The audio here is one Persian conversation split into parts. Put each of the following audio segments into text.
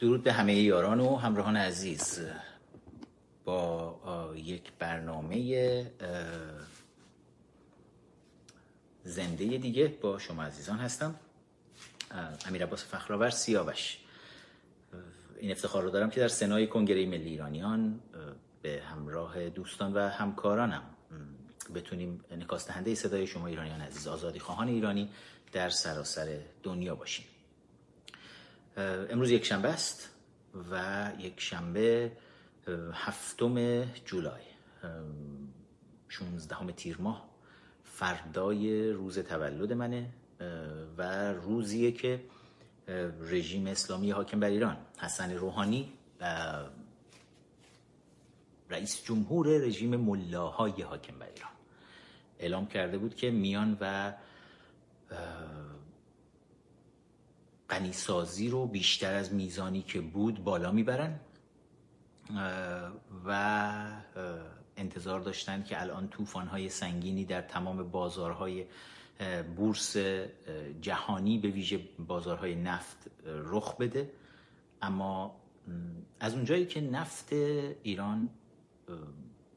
درود به همه یاران و همراهان عزیز. با یک برنامه زنده دیگه با شما عزیزان هستم. امیر عباس فخرآور سیاوش. این افتخار رو دارم که در سنای کنگره ملی ایرانیان به همراه دوستان و همکارانم بتونیم نکاست دهنده صدای شما ایرانیان عزیز آزادی خواهان ایرانی در سراسر دنیا باشیم. امروز یک شنبه است و یک شنبه هفتم جولای 16 تیر ماه. فردای روز تولد منه و روزیه که رژیم اسلامی حاکم بر ایران. حسن روحانی رئیس جمهور رژیم ملاهای حاکم بر ایران. اعلام کرده بود که میان و غنیسازی رو بیشتر از میزانی که بود بالا می‌برن. و انتظار داشتن که الان های سنگینی در تمام بازارهای بورس جهانی به ویژه بازارهای نفت رخ بده. اما از اونجایی که نفت ایران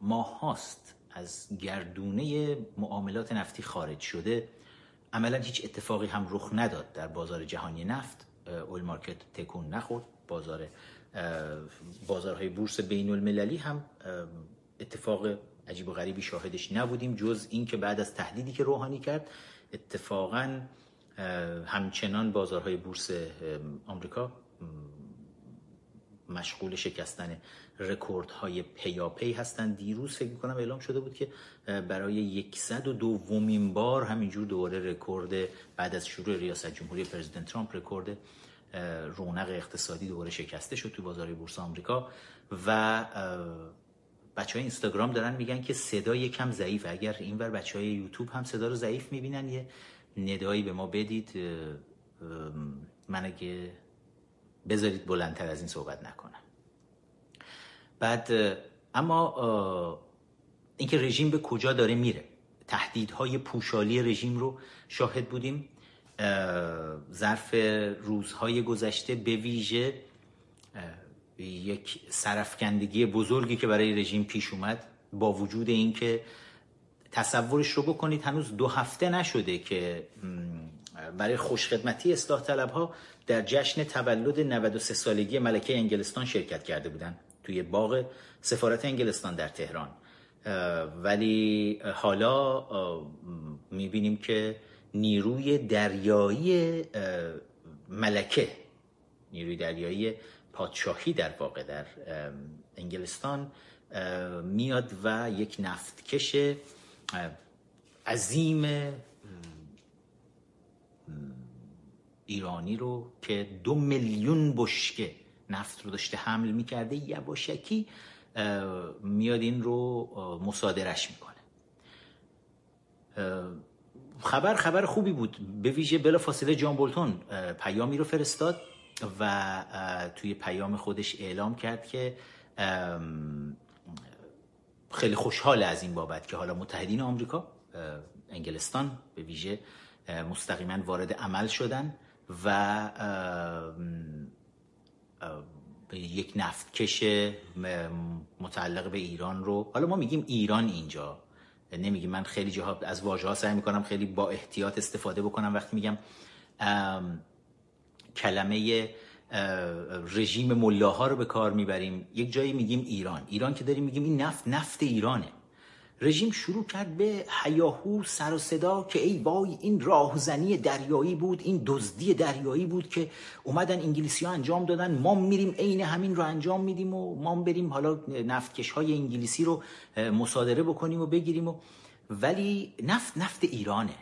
ماه هاست از گردونه معاملات نفتی خارج شده عملا هیچ اتفاقی هم رخ نداد در بازار جهانی نفت. اول مارکت تکون نخورد. بازار بازارهای بورس بین المللی هم اتفاق عجیب و غریبی شاهدش نبودیم جز اینکه بعد از تهدیدی که روحانی کرد اتفاقا همچنان بازارهای بورس آمریکا مشغول شکستن رکوردهای پیاپی هستند دیروز فکر می‌کنم اعلام شده بود که برای یکصد و دومین بار همینجور دوباره رکورد بعد از شروع ریاست جمهوری پرزیدنت ترامپ رکورد رونق اقتصادی دوباره شکسته شد تو بازار بورس آمریکا. و بچه های اینستاگرام دارن میگن که صدا یکم ضعیف اگر اینور بچه های یوتیوب هم صدا رو ضعیف می‌بینن یه ندایی به ما بدید. من اگه بذارید بلندتر از این صحبت نکنم. بعد اما اینکه رژیم به کجا داره میره. تهدیدهای پوشالی رژیم رو شاهد بودیم. ظرف روزهای گذشته به ویژه یک سرفکندگی بزرگی که برای رژیم پیش اومد با وجود اینکه تصورش رو بکنید هنوز دو هفته نشده که برای خوشخدمتی اصلاح طلب ها در جشن تولد 93 سالگی ملکه انگلستان شرکت کرده بودن. توی باغ سفارت انگلستان در تهران. ولی حالا می‌بینیم که نیروی دریایی ملکه نیروی دریایی پادشاهی در واقع در انگلستان میاد و یک نفتکش عظیم ایرانی رو که دو میلیون بشکه نفت رو داشته حمل می‌کرده یواشکی میاد این رو مصادرش می‌کنه. خبر خبر خوبی بود. به ویژه بلا فاصله جان بولتون پیامی رو فرستاد و توی پیام خودش اعلام کرد که خیلی خوشحال از این بابت که حالا متحدین آمریکا انگلستان به ویژه مستقیما وارد عمل شدن و یک نفتکش متعلق به ایران رو. حالا ما میگیم ایران اینجا. نمیگیم من خیلی جاها از واژه ها سعی می‌کنم خیلی با احتیاط استفاده بکنم وقتی میگم کلمه رژیم ملاها رو به کار می‌بریم. یک جایی میگیم ایران. ایران که داریم میگیم این نفت نفت ایرانه. رژیم شروع کرد به حیاهو سر و صدا که ای وای این راهزنی دریایی بود این دزدی دریایی بود که اومدن انگلیسی ها انجام دادن. ما میریم عین همین رو انجام میدیم و ما بریم حالا نفتکش های انگلیسی رو مصادره بکنیم و بگیریم و ولی نفت نفت ایرانه.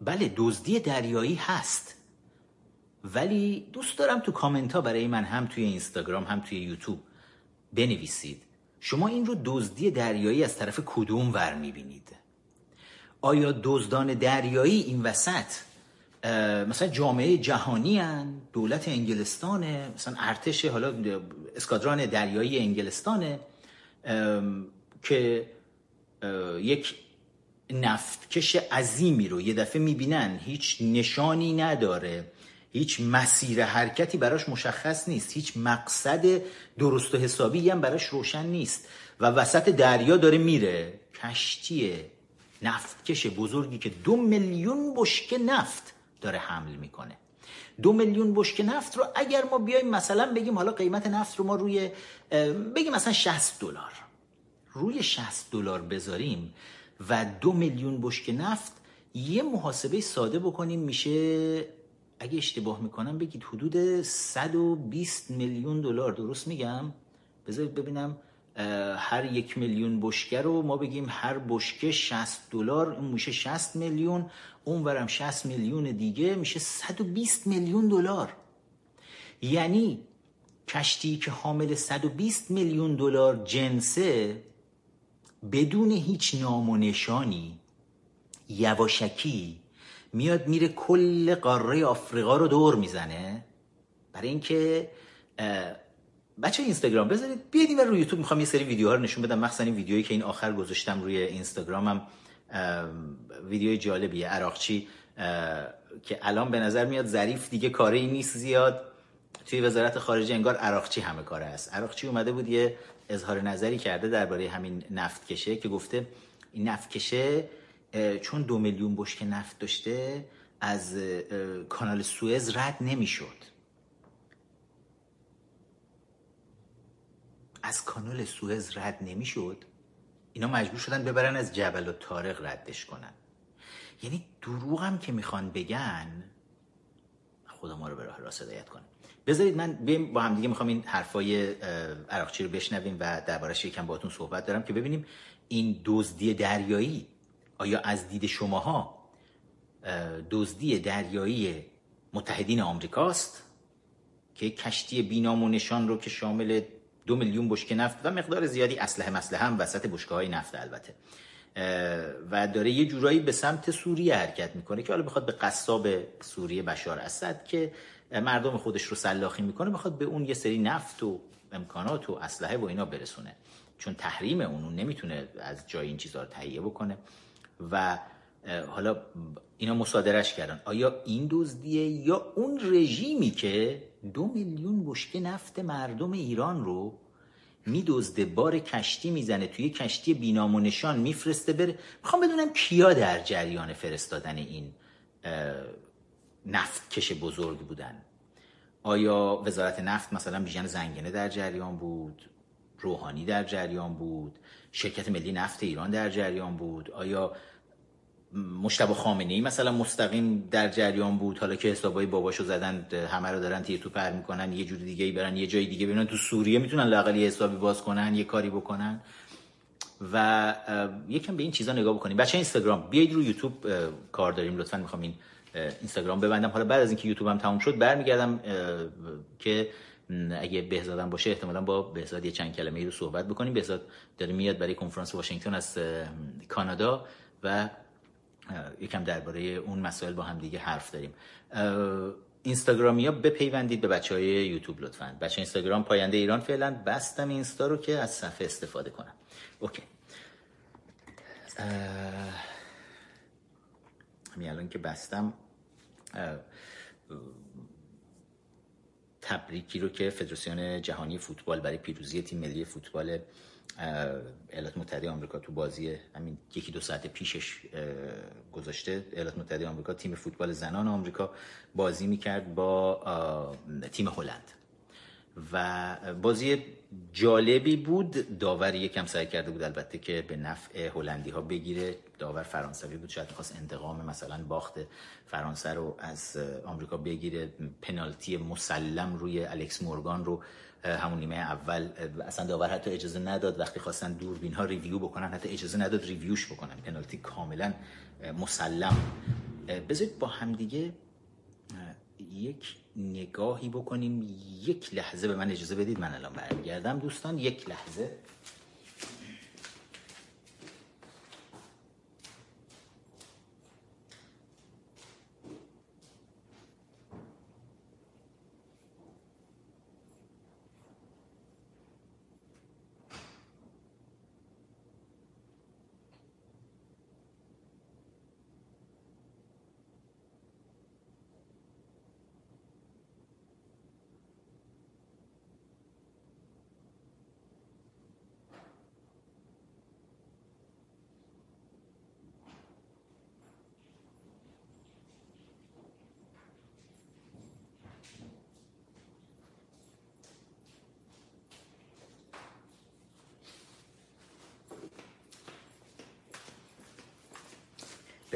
بله دزدی دریایی هست. ولی دوست دارم تو کامنت ها برای من هم توی اینستاگرام هم توی یوتیوب بنویسید. شما این رو دزدی دریایی از طرف کدوم ور می‌بینید آیا دزدان دریایی این وسط مثلا جامعه جهانی هن؟ دولت انگلستانه مثلا ارتش حالا اسکادران دریایی انگلستانه که یک نفتکش عظیمی رو یه دفعه می‌بینن هیچ نشانی نداره هیچ مسیر حرکتی براش مشخص نیست. هیچ مقصد درست و حسابی هم براش روشن نیست. و وسط دریا داره میره. کشتی نفتکش بزرگی که دو میلیون بشکه نفت داره حمل می‌کنه. دو میلیون بشکه نفت رو اگر ما بیایم مثلا بگیم حالا قیمت نفت رو ما روی بگیم مثلا 60 دلار. روی 60 دلار بذاریم و دو میلیون بشکه نفت یه محاسبه ساده بکنیم میشه اگه اشتباه می‌کنم بگید حدود 120 میلیون دلار. درست میگم؟ بذارید ببینم هر یک میلیون بشکه رو ما بگیم هر بشکه 60 دلار اون میشه 60 میلیون اونورم 60 میلیون دیگه میشه 120 میلیون دلار. یعنی کشتی که حامل 120 میلیون دلار جنسه بدون هیچ نام و نشانی یواشکی میاد میره کل قاره آفریقا رو دور می‌زنه. برای اینکه بچه اینستاگرام بذارید. بیاید این روی یوتیوب می‌خوام یه سری ویدیوها رو نشون بدم. مخصوصا این ویدیویی که این آخر گذاشتم روی اینستاگرامم. ویدیوی جالبیه عراقچی که الان به نظر میاد ظریف دیگه کاری نیست زیاد. توی وزارت خارجه انگار عراقچی همه کاره است. عراقچی اومده بود یه اظهار نظری کرده درباره همین نفت کشه که گفته این نفت کشه چون دو میلیون بشک نفت داشته از کانال سوئز رد نمی‌شد. از کانال سوئز رد نمی‌شد اینا مجبور شدن ببرن از جبل و تارق ردش کنن. یعنی دروغ هم که می‌خوان بگن خدا ما رو به راه راست هدایت کنه. بذارید من بیم با هم دیگه می‌خوام این حرفای عراقچی رو بشنویم و دربارش یکم باهاتون صحبت دارم که ببینیم این دزدی دریایی آیا از دید شماها دزدی دریایی متحدین آمریکاست که کشتی بینام و نشان رو که شامل دو میلیون بشکه نفت و مقدار زیادی اسلحه مسلحه هم وسط بشکه های نفت البته و داره یه جورایی به سمت سوریه حرکت می‌کنه که حالا بخواد به قصاب سوریه بشار اسد که مردم خودش رو سلاخی می‌کنه بخواد به اون یه سری نفت و امکانات و اسلحه و اینا برسونه. چون تحریم اون, اون نمی‌تونه از جای این چیزها رو تهیه بکنه. و حالا اینا مصادرش کردن. آیا این دزدیه یا اون رژیمی که دو میلیون بشکه نفت مردم ایران رو میدزده بار کشتی می‌زنه توی کشتی بینام و نشان میفرسته بره؟ می‌خوام بدونم کیا در جریان فرستادن این نفت کش بزرگ بودن. آیا وزارت نفت مثلا بیژن زنگنه در جریان بود؟ روحانی در جریان بود شرکت ملی نفت ایران در جریان بود. آیا مشتبه خامنه ای مثلا مستقیم در جریان بود؟ حالا که حسابای باباشو زدن همه رو دارن تیر تو پر می‌کنن یه جوری دیگه ای برن یه جای دیگه ببینن. تو سوریه می‌تونن لاقل یه حسابی باز کنن یه کاری بکنن. و یکم به این چیزا نگاه بکنیم. بچه اینستاگرام بیاید رو یوتیوب کار داریم. لطفا می‌خوام این اینستاگرام ببندم. حالا بعد از اینکه یوتیوب هم تموم شد برمیگردم که اگه بهزادم باشه احتمالا با بهزاد یه چند کلمه ای رو صحبت بکنیم. بهزاد داره میاد برای کنفرانس واشنگتن از کانادا و یکم درباره اون مسائل با هم دیگه حرف داریم. اینستاگرامی ها بپیوندید به بچه های یوتیوب لطفا. بچه اینستاگرام پاینده ایران فعلا بستم اینستا رو که از صفحه استفاده کنم. اوکی. همین الان که بستم تبریکی رو که فدراسیون جهانی فوتبال برای پیروزی تیم ملی فوتبال ایالات متحده آمریکا تو بازی همین یکی دو ساعت پیشش گذاشته. ایالات متحده آمریکا تیم فوتبال زنان آمریکا بازی می‌کرد با تیم هلند. و بازی جالبی بود. داور یکم سعی کرده بود البته که به نفع هلندی ها بگیره. داور فرانسوی بود. شاید می‌خواست انتقام مثلا باخت فرانسه رو از آمریکا بگیره. پنالتی مسلم روی الکس مورگان رو همون نیمه اول اصلا داور حتی اجازه نداد. وقتی خواستن دوربین ها ریویو بکنن حتی اجازه نداد ریویوش بکنن. پنالتی کاملا مسلم. بذارید با همدیگه یک نگاهی بکنیم. یک لحظه به من اجازه بدید من الان برمیگردم. دوستان یک لحظه.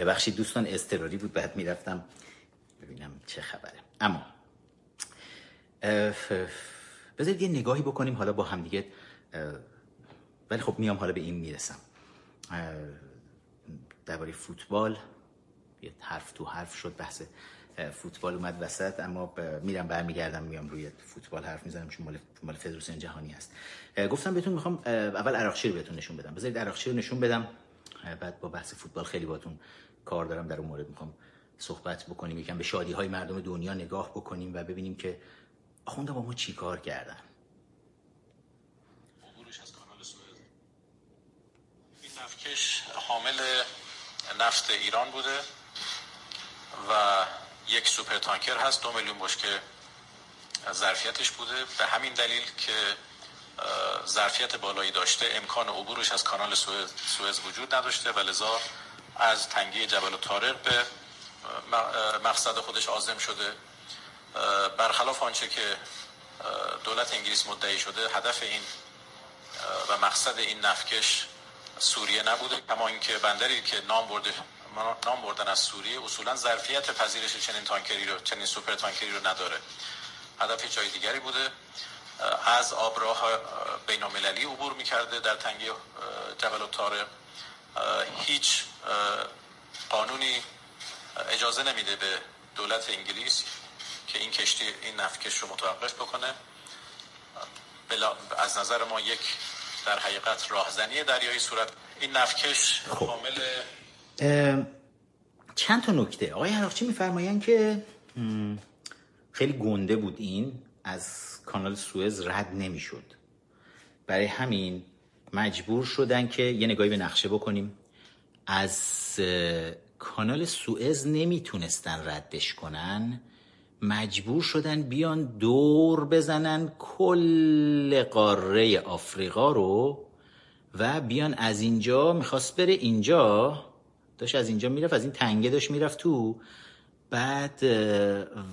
ببخشید دوستان استراری بود بعد می‌رفتم ببینم چه خبره. اما بذارید یه نگاهی بکنیم حالا با هم دیگه ولی خب میام حالا به این می‌رسم. درباره فوتبال یه حرف تو حرف شد بحث فوتبال اومد وسط اما میرم برمیگردم میام روی فوتبال حرف می‌زنم چون مال مال فدراسیون جهانی هست گفتم بهتون می‌خوام اول عراقچی رو بهتون نشون بدم. بذارید عراقچی رو نشون بدم بعد با بحث فوتبال خیلی باتون کار دارم در اون مورد می‌خوام صحبت بکنیم. یکم به شادی های مردم دنیا نگاه بکنیم و ببینیم که آخونده با ما چی کار کردن؟ این نفکش حامل نفت ایران بوده و یک سوپر تانکر هست دو میلیون بشکه ظرفیتش بوده. به همین دلیل که ظرفیت بالایی داشته امکان عبورش از کانال سوئز وجود نداشته و لذا از تنگه جبل طارق به مقصد خودش آزم شده. برخلاف آنچه که دولت انگلیس مدعی شده هدف این و مقصد این نفکش سوریه نبوده. کما اینکه بندری که نام برده نام بردن از سوریه اصولا ظرفیت پذیرش چنین تانکری رو چنین سوپر تانکری رو نداره. هدف جای دیگری بوده. از آبراه بین المللی عبور می‌کرده در تنگه جبل طارق. هیچ قانونی اجازه نمیده به دولت انگلیس که این کشتی این نفکش رو متوقف بکنه. از نظر ما یک در حقیقت راهزنی دریایی صورت. این نفکش خب. کامل چند تا نکته. آقای حرافچی میفرمایند که خیلی گنده بود این از کانال سوئز رد نمی‌شد. برای همین مجبور شدن که یه نگاهی به نقشه بکنیم. از کانال سوئز نمی‌تونستن ردش کنن. مجبور شدن بیان دور بزنن کل قاره آفریقا رو و بیان از اینجا می‌خواست بره اینجا. داشت از اینجا می‌رفت از این تنگه داشت می‌رفت تو. بعد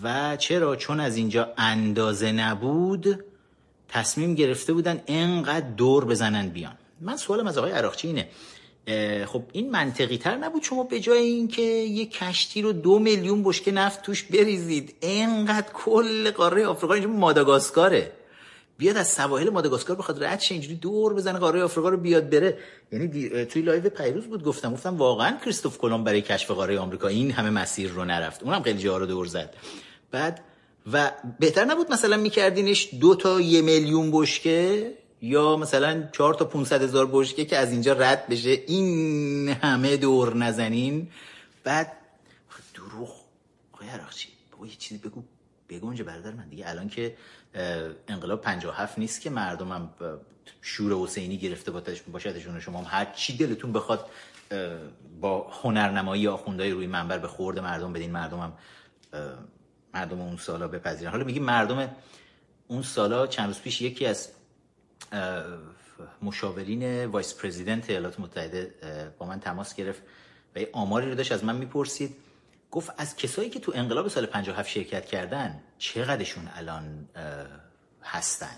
و چرا؟ چون از اینجا اندازه نبود. تصمیم گرفته بودن انقدر دور بزنن بیان. من سوالم از آقای عراقچی اینه. خب این منطقی تر نبود شما به جای اینکه یه کشتی رو دو میلیون بشکه نفت توش بریزید؟ انقدر کل قاره آفریقا اینجا ماداگاسکاره. بیاد از سواحل ماداگاسکار بخواد رد شه اینجوری دور بزنه قاره آفریقا رو بیاد بره. یعنی توی لایو پیروز بود گفتم گفتم واقعا کریستوف کلمب برای کشف قاره آمریکا این همه مسیر رو نرفت. اونم خیلی جا رو دور زد. بعد و بهتر نبود مثلا میکردینش دو تا یه میلیون بشکه یا مثلا چهار تا 500 هزار بشکه که از اینجا رد بشه. این همه دور نزنین. بعد دروغ. آقای عراقچی بابا یه چیزی بگو. بگو اونجا برادر من دیگه. الان که انقلاب 57 نیست که مردمم شور حسینی گرفته باشدشون شما هم. هر چی دلتون بخواد با هنرنمایی آخوندهای روی منبر به خورد مردم بدین مردم هم مردم اون سالا بپذیرن. حالا میگیم مردم اون سالا چند روز پیش یکی از مشاورین وایس پرزیدنت ایالات متحده با من تماس گرفت و یه آماری رو داشت از من می‌پرسید. گفت از کسایی که تو انقلاب سال 57 شرکت کردن چقدرشون الان هستن؟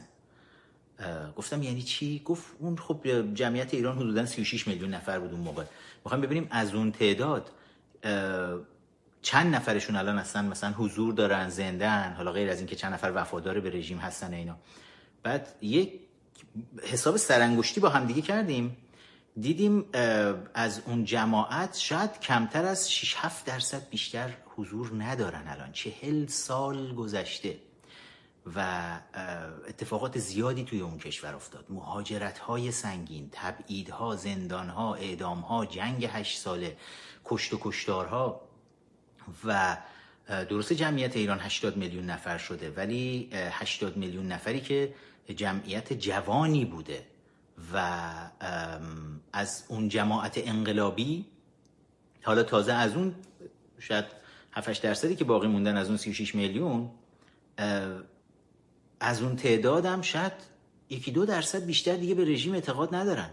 گفتم یعنی چی؟ گفت اون خب جمعیت ایران حدودا 36 میلیون نفر بود اون موقع. می‌خوایم ببینیم از اون تعداد چند نفرشون الان هستن مثلا حضور دارن زندن حالا غیر از اینکه چند نفر وفادار به رژیم هستن اینا. بعد یک حساب سرانگشتی با همدیگه کردیم. دیدیم از اون جماعت شاید کمتر از 6 7 درصد بیشتر حضور ندارن الان. چهل سال گذشته و اتفاقات زیادی توی اون کشور افتاد. مهاجرت های سنگین تبعید ها زندان ها اعدام ها جنگ هشت ساله کشت و کشتارها. و درست جمعیت ایران 80 میلیون نفر شده ولی 80 میلیون نفری که جمعیت جوانی بوده و از اون جماعت انقلابی حالا تازه از اون شاید 7 درصدی که باقی موندن از اون 36 میلیون از اون تعدادم شاید یکی دو درصد بیشتر دیگه به رژیم اعتقاد ندارن.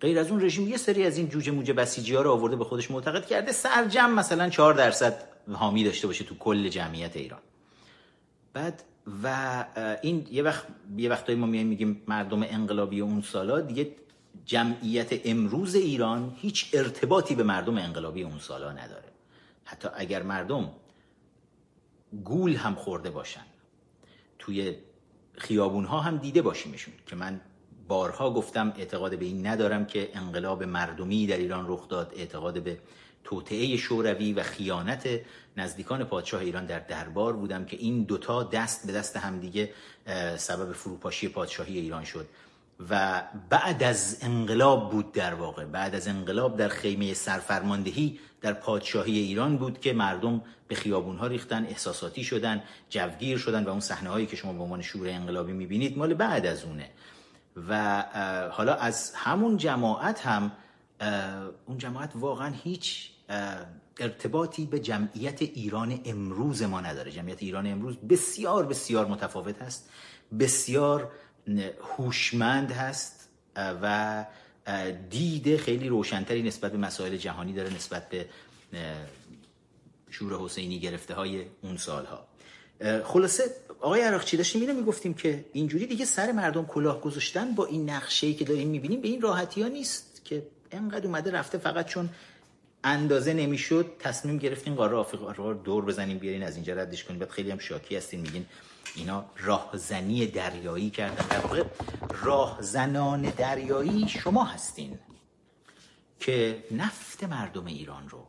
غیر از اون رژیم یه سری از این جوجه موجه بسیجی ها رو آورده به خودش معتقد کرده سرجم مثلا 4 درصد حامی داشته باشه تو کل جمعیت ایران. بعد و این یه وقت یه وقتایی ما میایم میگیم مردم انقلابی اون سالا دیگه جمعیت امروز ایران هیچ ارتباطی به مردم انقلابی اون سالا نداره. حتی اگر مردم گول هم خورده باشن توی خیابون ها هم دیده باشیمشون که من بارها گفتم اعتقاد به این ندارم که انقلاب مردمی در ایران رخ داد. اعتقاد به توطعه شوروی و خیانت نزدیکان پادشاه ایران در دربار بودم که این دوتا دست به دست همدیگه سبب فروپاشی پادشاهی ایران شد. و بعد از انقلاب بود در واقع. بعد از انقلاب در خیمه سرفرماندهی در پادشاهی ایران بود که مردم به خیابون ها ریختن احساساتی شدن جوگیر شدن و اون صحنه هایی که شما به عنوان شور انقلابی می‌بینید مال بعد از اونه. و حالا از همون جماعت هم اون جماعت واقعا هیچ ارتباطی به جمعیت ایران امروز ما نداره. جمعیت ایران امروز بسیار بسیار متفاوت هست. بسیار هوشمند هست و دید خیلی روشنتری نسبت به مسائل جهانی داره نسبت به شور حسینی گرفته های اون سالها. خلاصه آقای عراقچی داشتیم اینو می‌گفتیم که اینجوری دیگه سر مردم کلاه گذاشتن با این نقشه‌ای که داریم می‌بینیم به این راحتی ها نیست که انقدر اومده رفته فقط چون اندازه نمی‌شد تصمیم گرفتیم قاره آفریقا رو دور بزنیم بیارین از اینجا ردش کنیم. بعد خیلی هم شاکی هستین میگین اینا راهزنی دریایی کردن. در واقع راهزنان دریایی شما هستین که نفت مردم ایران رو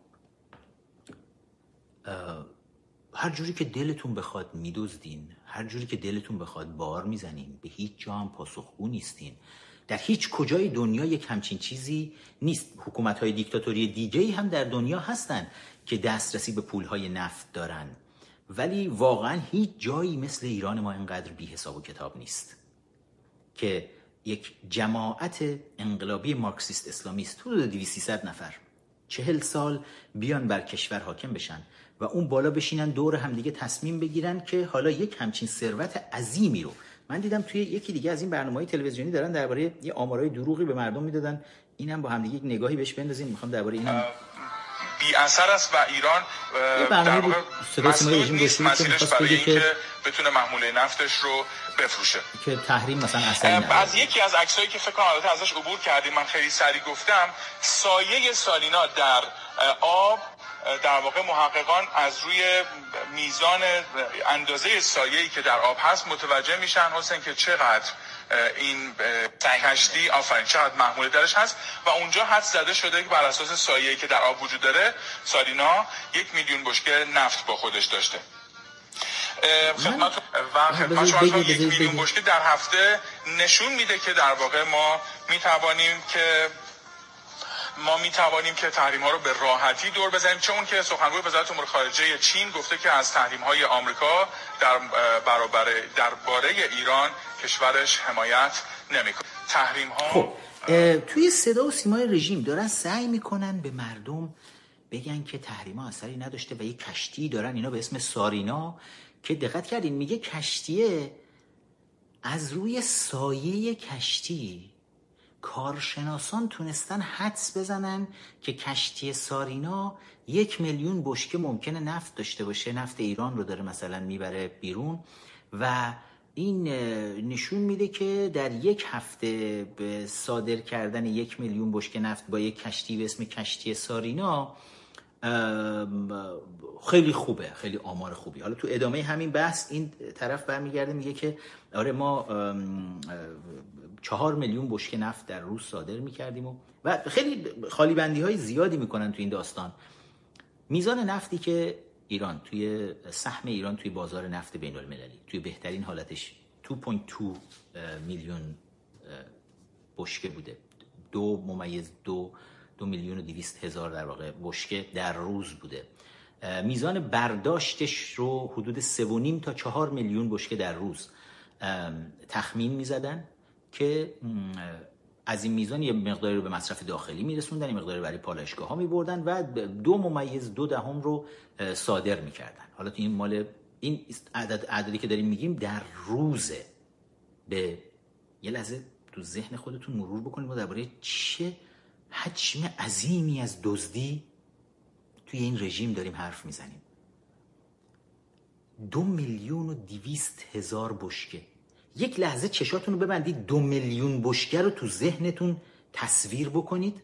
هر جوری که دلتون بخواد میدزدین هر جوری که دلتون بخواد بار می‌زنین به هیچ جا هم پاسخگو نیستین. در هیچ کجای دنیا یک همچین چیزی نیست. حکومت های دیکتاتوری دیگه هم در دنیا هستن که دسترسی به پول های نفت دارن. ولی واقعا هیچ جایی مثل ایران ما اینقدر بی حساب و کتاب نیست که یک جماعت انقلابی مارکسیست اسلامیست حدود 200 نفر چهل سال بیان بر کشور حاکم بشن. و اون بالا بشینن دور همدیگه تصمیم بگیرن که حالا یک همچین ثروت عظیمی رو. من دیدم توی یکی دیگه از این برنامه‌های تلویزیونی دارن درباره یه آمارای دروغی به مردم می‌دادن. اینم با همدیگه یک نگاهی بهش بندازیم. می‌خوام درباره اینم بی اثر است و ایران در واقع مسیرش برای اینکه بتونه محموله نفتش رو بفروشه. که تحریم مثلا اثری از یکی از عکسایی که فکر کنم ازش عبور کردیم من خیلی سریع گفتم سایه سالینا در آب در واقع محققان از روی میزان اندازه سایه‌ای که در آب هست متوجه میشن حسین که چقدر این کشتی آفرین چقدر محموله درش هست. و اونجا حد زده شده که بر اساس سایه‌ای که در آب وجود داره سالینا یک میلیون بشکه نفت با خودش داشته. خدمت و خدمت شما یک میلیون بشکه در هفته نشون میده که در واقع ما می‌توانیم که ما می توانیم که تحریم ها رو به راحتی دور بزنیم چون که سخنگوی وزارت امور خارجه چین گفته که از تحریم های آمریکا در برابر درباره ایران کشورش حمایت نمی‌کنه. تحریم ها خب توی صدا و سیمای رژیم دارن سعی می‌کنن به مردم بگن که تحریم ها اثری نداشته و یه کشتی دارن اینا به اسم سارینا که دقت کردین میگه کشتیه از روی سایه کشتی. کارشناسان تونستن حدس بزنن که کشتی سارینا یک میلیون بشکه ممکنه نفت داشته باشه. نفت ایران رو داره مثلا می‌بره بیرون و این نشون میده که در یک هفته به صادر کردن یک میلیون بشکه نفت با یک کشتی به اسم کشتی سارینا خیلی خوبه خیلی آمار خوبی. حالا تو ادامه همین بحث این طرف برمیگرده میگه که آره ما چهار میلیون بشکه نفت در روز صادر می‌کردیم و, و خیلی خالی بندی های زیادی می‌کنن تو این داستان. میزان نفتی که ایران توی سهم ایران توی بازار نفت بین المللی توی بهترین حالتش 2.2 میلیون بشکه بوده. دو ممیز دو دو میلیون و دیویست هزار در واقع بشکه در روز بوده. میزان برداشتش رو حدود سه و نیم تا چهار میلیون بشکه در روز تخمین می‌زدن. که از این میزان یه مقداری رو به مصرف داخلی میرسوندن یه مقداری برای پالایشگاه ها میبردن و دو ممیز دو دهم رو صادر می‌کردن. حالا این مال این عدد عددی که داریم میگیم در روزه به یه لحظه تو ذهن خودتون مرور بکنید ما درباره چه حجم عظیمی از دزدی توی این رژیم داریم حرف می‌زنیم. دو میلیون و دیویست هزار بشکه. یک لحظه چشاتون رو ببندید. دو میلیون بشکه رو تو ذهنتون تصویر بکنید.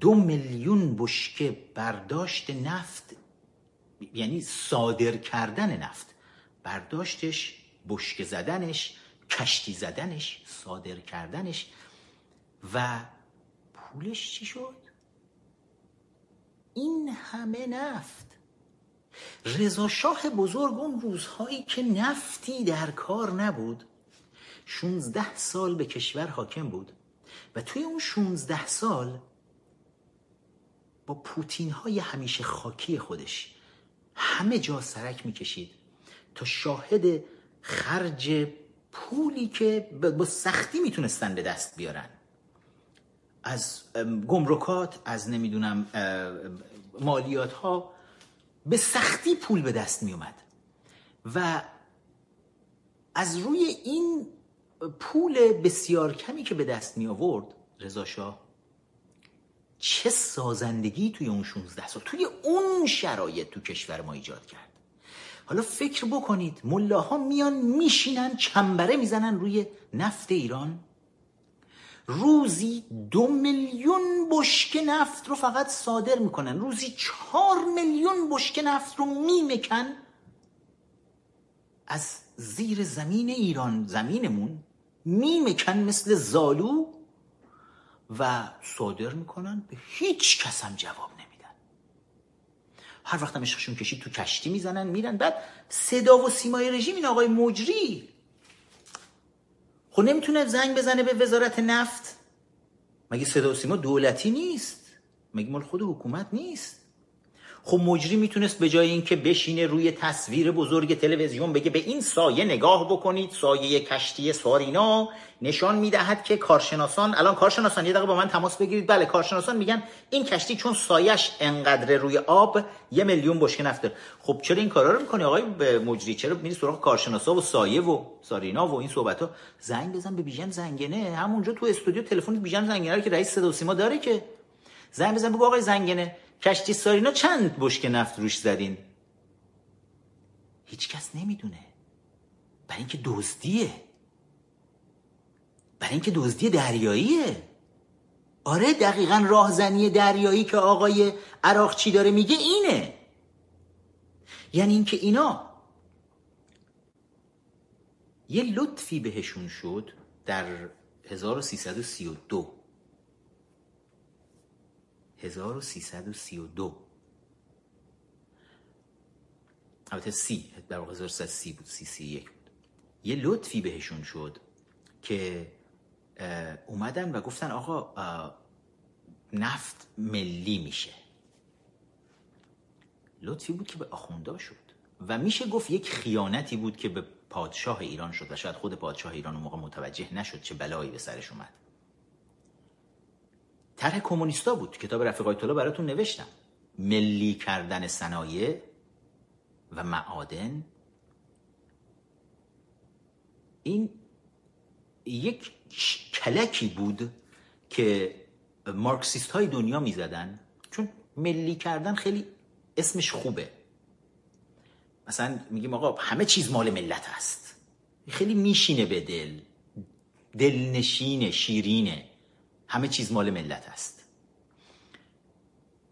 دو میلیون بشکه برداشت نفت یعنی صادر کردن نفت. برداشتش بشکه زدنش کشتی زدنش صادر کردنش. و پولش چی شد؟ این همه نفت. رضا شاه بزرگ اون روزهایی که نفتی در کار نبود 16 سال به کشور حاکم بود و توی اون 16 سال با پوتین های همیشه خاکی خودش همه جا سرک می‌کشید تا شاهد خرج پولی که با سختی می‌تونستن به دست بیارن. از گمرکات از نمی‌دونم مالیات ها به سختی پول به دست می اومد و از روی این پول بسیار کمی که به دست می آورد رضا شاه چه سازندگی توی اون 16 سال توی اون شرایط تو کشور ما ایجاد کرد. حالا فکر بکنید ملاها میان میشینن چنبره می‌زنن روی نفت ایران. روزی دو میلیون بشکه نفت رو فقط صادر می‌کنن. روزی چهار میلیون بشکه نفت رو میمکن. از زیر زمین ایران زمینمون میمکن مثل زالو و صادر می‌کنن. به هیچ کس هم جواب نمیدن. هر وقت هم کشید تو کشتی می‌زنن میرن. بعد صدا و سیمای رژیم این آقای مجری خب نمی‌تونه زنگ بزنه به وزارت نفت؟ مگه صدا و سیما دولتی نیست؟ مگه مال خود حکومت نیست؟ خب مجری می‌تونست به جای اینکه بشینه روی تصویر بزرگ تلویزیون بگه به این سایه نگاه بکنید سایه کشتی سارینا نشان می‌دهد که کارشناسان الان کارشناسان یه دقیقه با من تماس بگیرید. بله کارشناسان میگن این کشتی چون سایش انقدر روی آب یه میلیون بشکه نفت داره. خب چرا این کارا رو می‌کنی آقای مجری؟ چرا میری سراغ کارشناسا و سایه و سارینا و این صحبت ها زنگ بزن به بیژن زنگنه. همونجا تو استودیو تلفن بیژن زنگنه که رئیس صدا و سیما داره که. زنگ بزن بگو آقای زنگنه. کشتی سارینا چند بشک نفت روش زدین؟ هیچ کس نمی‌دونه. برای اینکه دزدیه. برای اینکه دزدی دریاییه. آره دقیقا راهزنی دریایی که آقای عراقچی داره میگه اینه. یعنی اینکه اینا یه لطفی بهشون شد در 1332 1332 البته سی در واقع 1330 بود سی سی یک بود. یه لطفی بهشون شد که اومدن و گفتن آقا نفت ملی میشه. لطفی بود که به آخوندا شد. و میشه گفت یک خیانتی بود که به پادشاه ایران شد و شاید خود پادشاه ایران اون موقع متوجه نشد چه بلایی به سرش اومد. طرح کمونیستا بود. کتاب رفیق آیت براتون نوشتم. ملی کردن صنایع و معادن. این یک کلکی بود که مارکسیست های دنیا می‌زدن. چون ملی کردن خیلی اسمش خوبه. مثلا میگیم آقا همه چیز مال ملت هست خیلی میشینه به دل. دلنشینه شیرینه. همه چیز مال ملت است.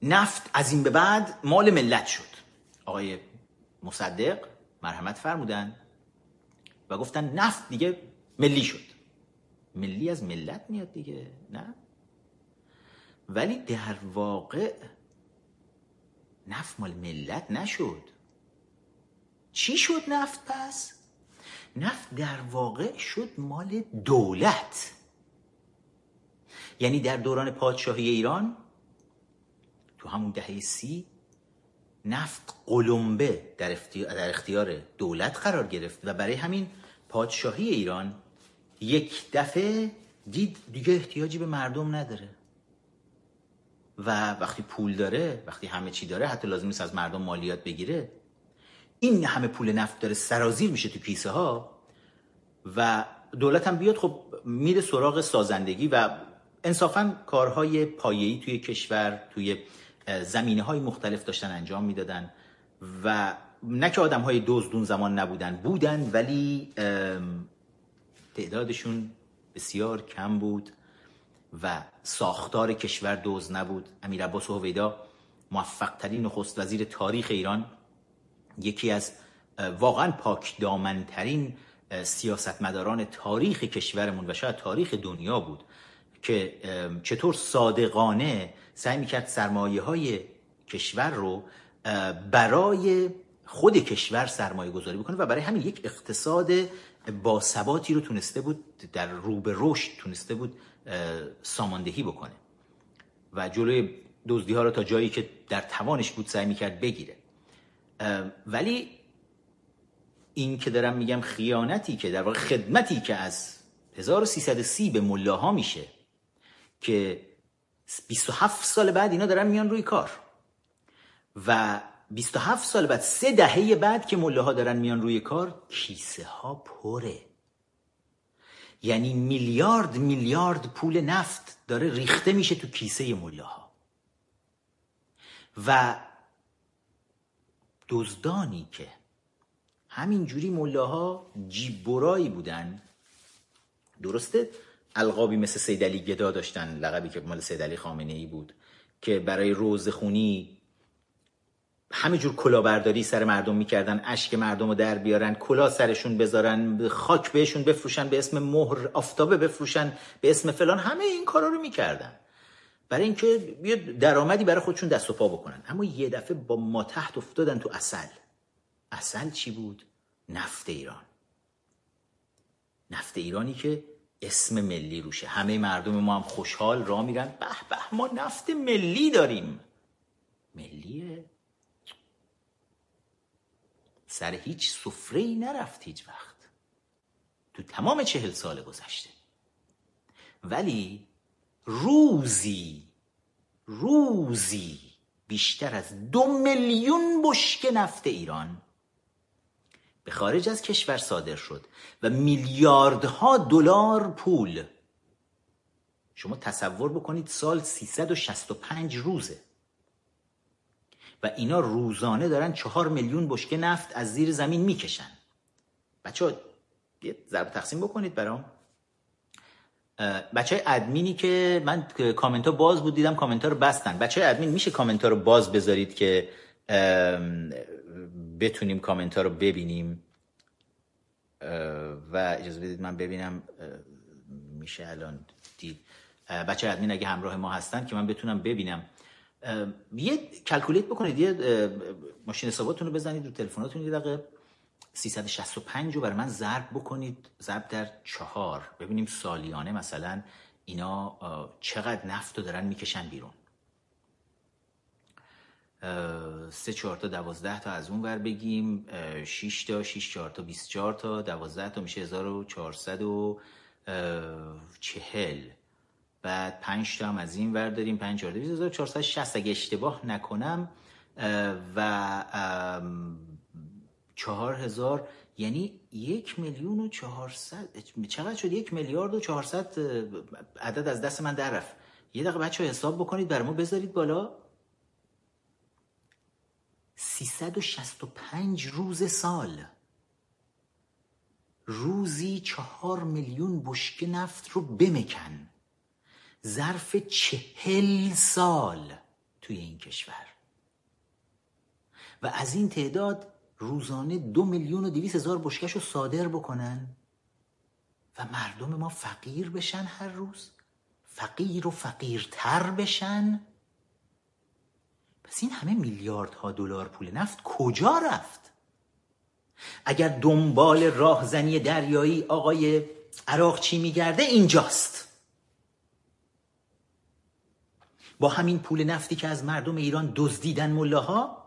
نفت از این به بعد مال ملت شد. آقای مصدق مرحمت فرمودن و گفتن نفت دیگه ملی شد. ملی از ملت میاد دیگه نه؟ ولی در واقع نفت مال ملت نشد. چی شد نفت پس؟ نفت در واقع شد مال دولت. یعنی در دوران پادشاهی ایران تو همون دهه سی نفت قلمبه در اختیار دولت قرار گرفت و برای همین پادشاهی ایران یک دفعه دید دیگه احتیاجی به مردم نداره. و وقتی پول داره وقتی همه چی داره حتی لازم نیست از مردم مالیات بگیره این همه پول نفت داره سرازیر میشه تو کیسه ها و دولت هم بیاد خب میره سراغ سازندگی و انصافا کارهای پایه‌ای توی کشور توی زمینه های مختلف داشتن انجام می‌دادن و نه که آدم های دزدون زمان نبودن بودن ولی تعدادشون بسیار کم بود و ساختار کشور دوز نبود. امیر عباس هویدا موفق ترین نخست وزیر تاریخ ایران یکی از واقعا پاک دامنترین سیاستمداران تاریخ کشورمون و شاید تاریخ دنیا بود. که چطور صادقانه سعی می‌کرد سرمایه های کشور رو برای خود کشور سرمایه گذاری بکنه و برای همین یک اقتصاد با ثباتی رو تونسته بود در رو به رشد تونسته بود ساماندهی بکنه. و جلوی دزدی ها رو تا جایی که در توانش بود سعی می‌کرد بگیره. ولی این که دارم میگم خیانتی که در واقع خدمتی که از 1330 به ملاها میشه که 27 سال بعد اینا دارن میان روی کار. و 27 سال بعد سه دهه بعد که ملاها دارن میان روی کار کیسه ها پره. یعنی میلیارد میلیارد پول نفت داره ریخته میشه تو کیسه ملاها. و دزدانی که همینجوری ملاها جیب برایی بودن درسته؟ القابی مثل سیدلی گدا داشتن لقبی که مال سیدلی خامنه ای بود که برای روزخونی همینجور کلاهبرداری سر مردم می‌کردن اشک مردم رو در بیارن کلا سرشون بذارن خاک بهشون بفروشن به اسم مهر آفتابه بفروشن به اسم فلان همه این کارا رو می‌کردن. برای اینکه یه درآمدی برای خودشون دست و پا بکنن. اما یه دفعه با ما تحت افتادن تو اصل اصل چی بود؟ نفت ایران. نفت ایرانی که اسم ملی روشه. همه مردم ما هم خوشحال را میرن. به به ما نفت ملی داریم. ملیه؟ سر هیچ سفره ای نرفت هیچ وقت. تو تمام چهل سال گذشته. ولی روزی روزی بیشتر از دو میلیون بشک نفت ایران به خارج از کشور صادر شد و میلیاردها دلار پول. شما تصور بکنید سال 365 روزه. و اینا روزانه دارن چهار میلیون بشکه نفت از زیر زمین می‌کشن. بچه یه ضرب تقسیم بکنید برام. بچه های ادمینی که من کامنت ها باز بود دیدم کامنت ها رو بستن. بچه های ادمین میشه کامنت ها رو باز بذارید که بتونیم کامنت ها رو ببینیم و اجازه بدید من ببینم میشه الان دید. بچه ادمین اگه همراه ما هستن که من بتونم ببینم. یه calculate بکنید یه ماشین حساباتون رو بزنید رو تلفناتون یه دقیقه. 365 رو برای من ضرب بکنید ضرب در چهار. ببینیم سالیانه مثلا اینا چقدر نفت رو دارن می‌کشن بیرون. سه چهار تا دوازده تا از اون ور بگیم 6 تا 6 چهار تا 24 تا دوازده تا میشه 1440 بعد 5 تا هم از این ور داریم 5 1460 اگه اشتباه نکنم و 4000 یعنی یک میلیون و چهارصد چقدر شد؟ یک میلیارد و چهارصد عدد از دست من در رفت. یه دقیقه بچه حساب بکنید برای ما بذارید بالا. 365 روز سال. روزی چهار میلیون بشکه نفت رو بمکن. ظرف چهل سال توی این کشور. و از این تعداد روزانه دو میلیون و دویست هزار بشکش رو صادر بکنن و مردم ما فقیر بشن هر روز. فقیر و فقیرتر بشن. پس این همه میلیاردها دلار پول نفت کجا رفت؟ اگر دنبال راهزنی دریایی آقای عراق چی میگرده اینجاست. با همین پول نفتی که از مردم ایران دزدیدن ملاها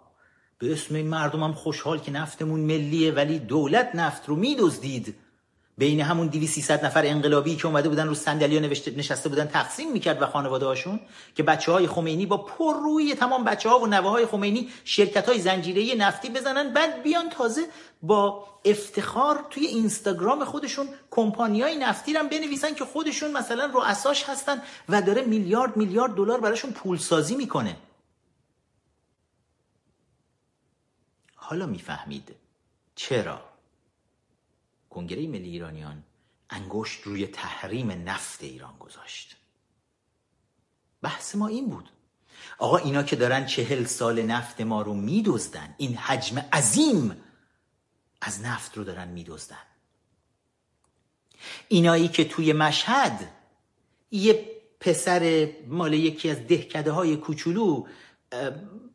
به اسم این مردم هم خوشحال که نفتمون ملیه ولی دولت نفت رو میدزدید. بین همون 2300 نفر انقلابی که اومده بودن رو صندلی نشسته بودن تقسیم می‌کرد و خانواده هاشون که بچه های خمینی با پر روی تمام بچه ها و نوه های خمینی شرکت های زنجیره نفتی بزنن. بعد بیان تازه با افتخار توی اینستاگرام خودشون کمپانی های نفتی رو بنویسن که خودشون مثلا رؤساش هستن و داره میلیارد میلیارد دلار براشون پولسازی می‌کنه. حالا می‌فهمید چرا کنگره ملی ایرانیان انگشت روی تحریم نفت ایران گذاشت. بحث ما این بود. آقا اینا که دارن چهل سال نفت ما رو میدزدن این حجم عظیم از نفت رو دارن میدزدن. اینایی که توی مشهد یه پسر مال یکی از دهکده های کوچولو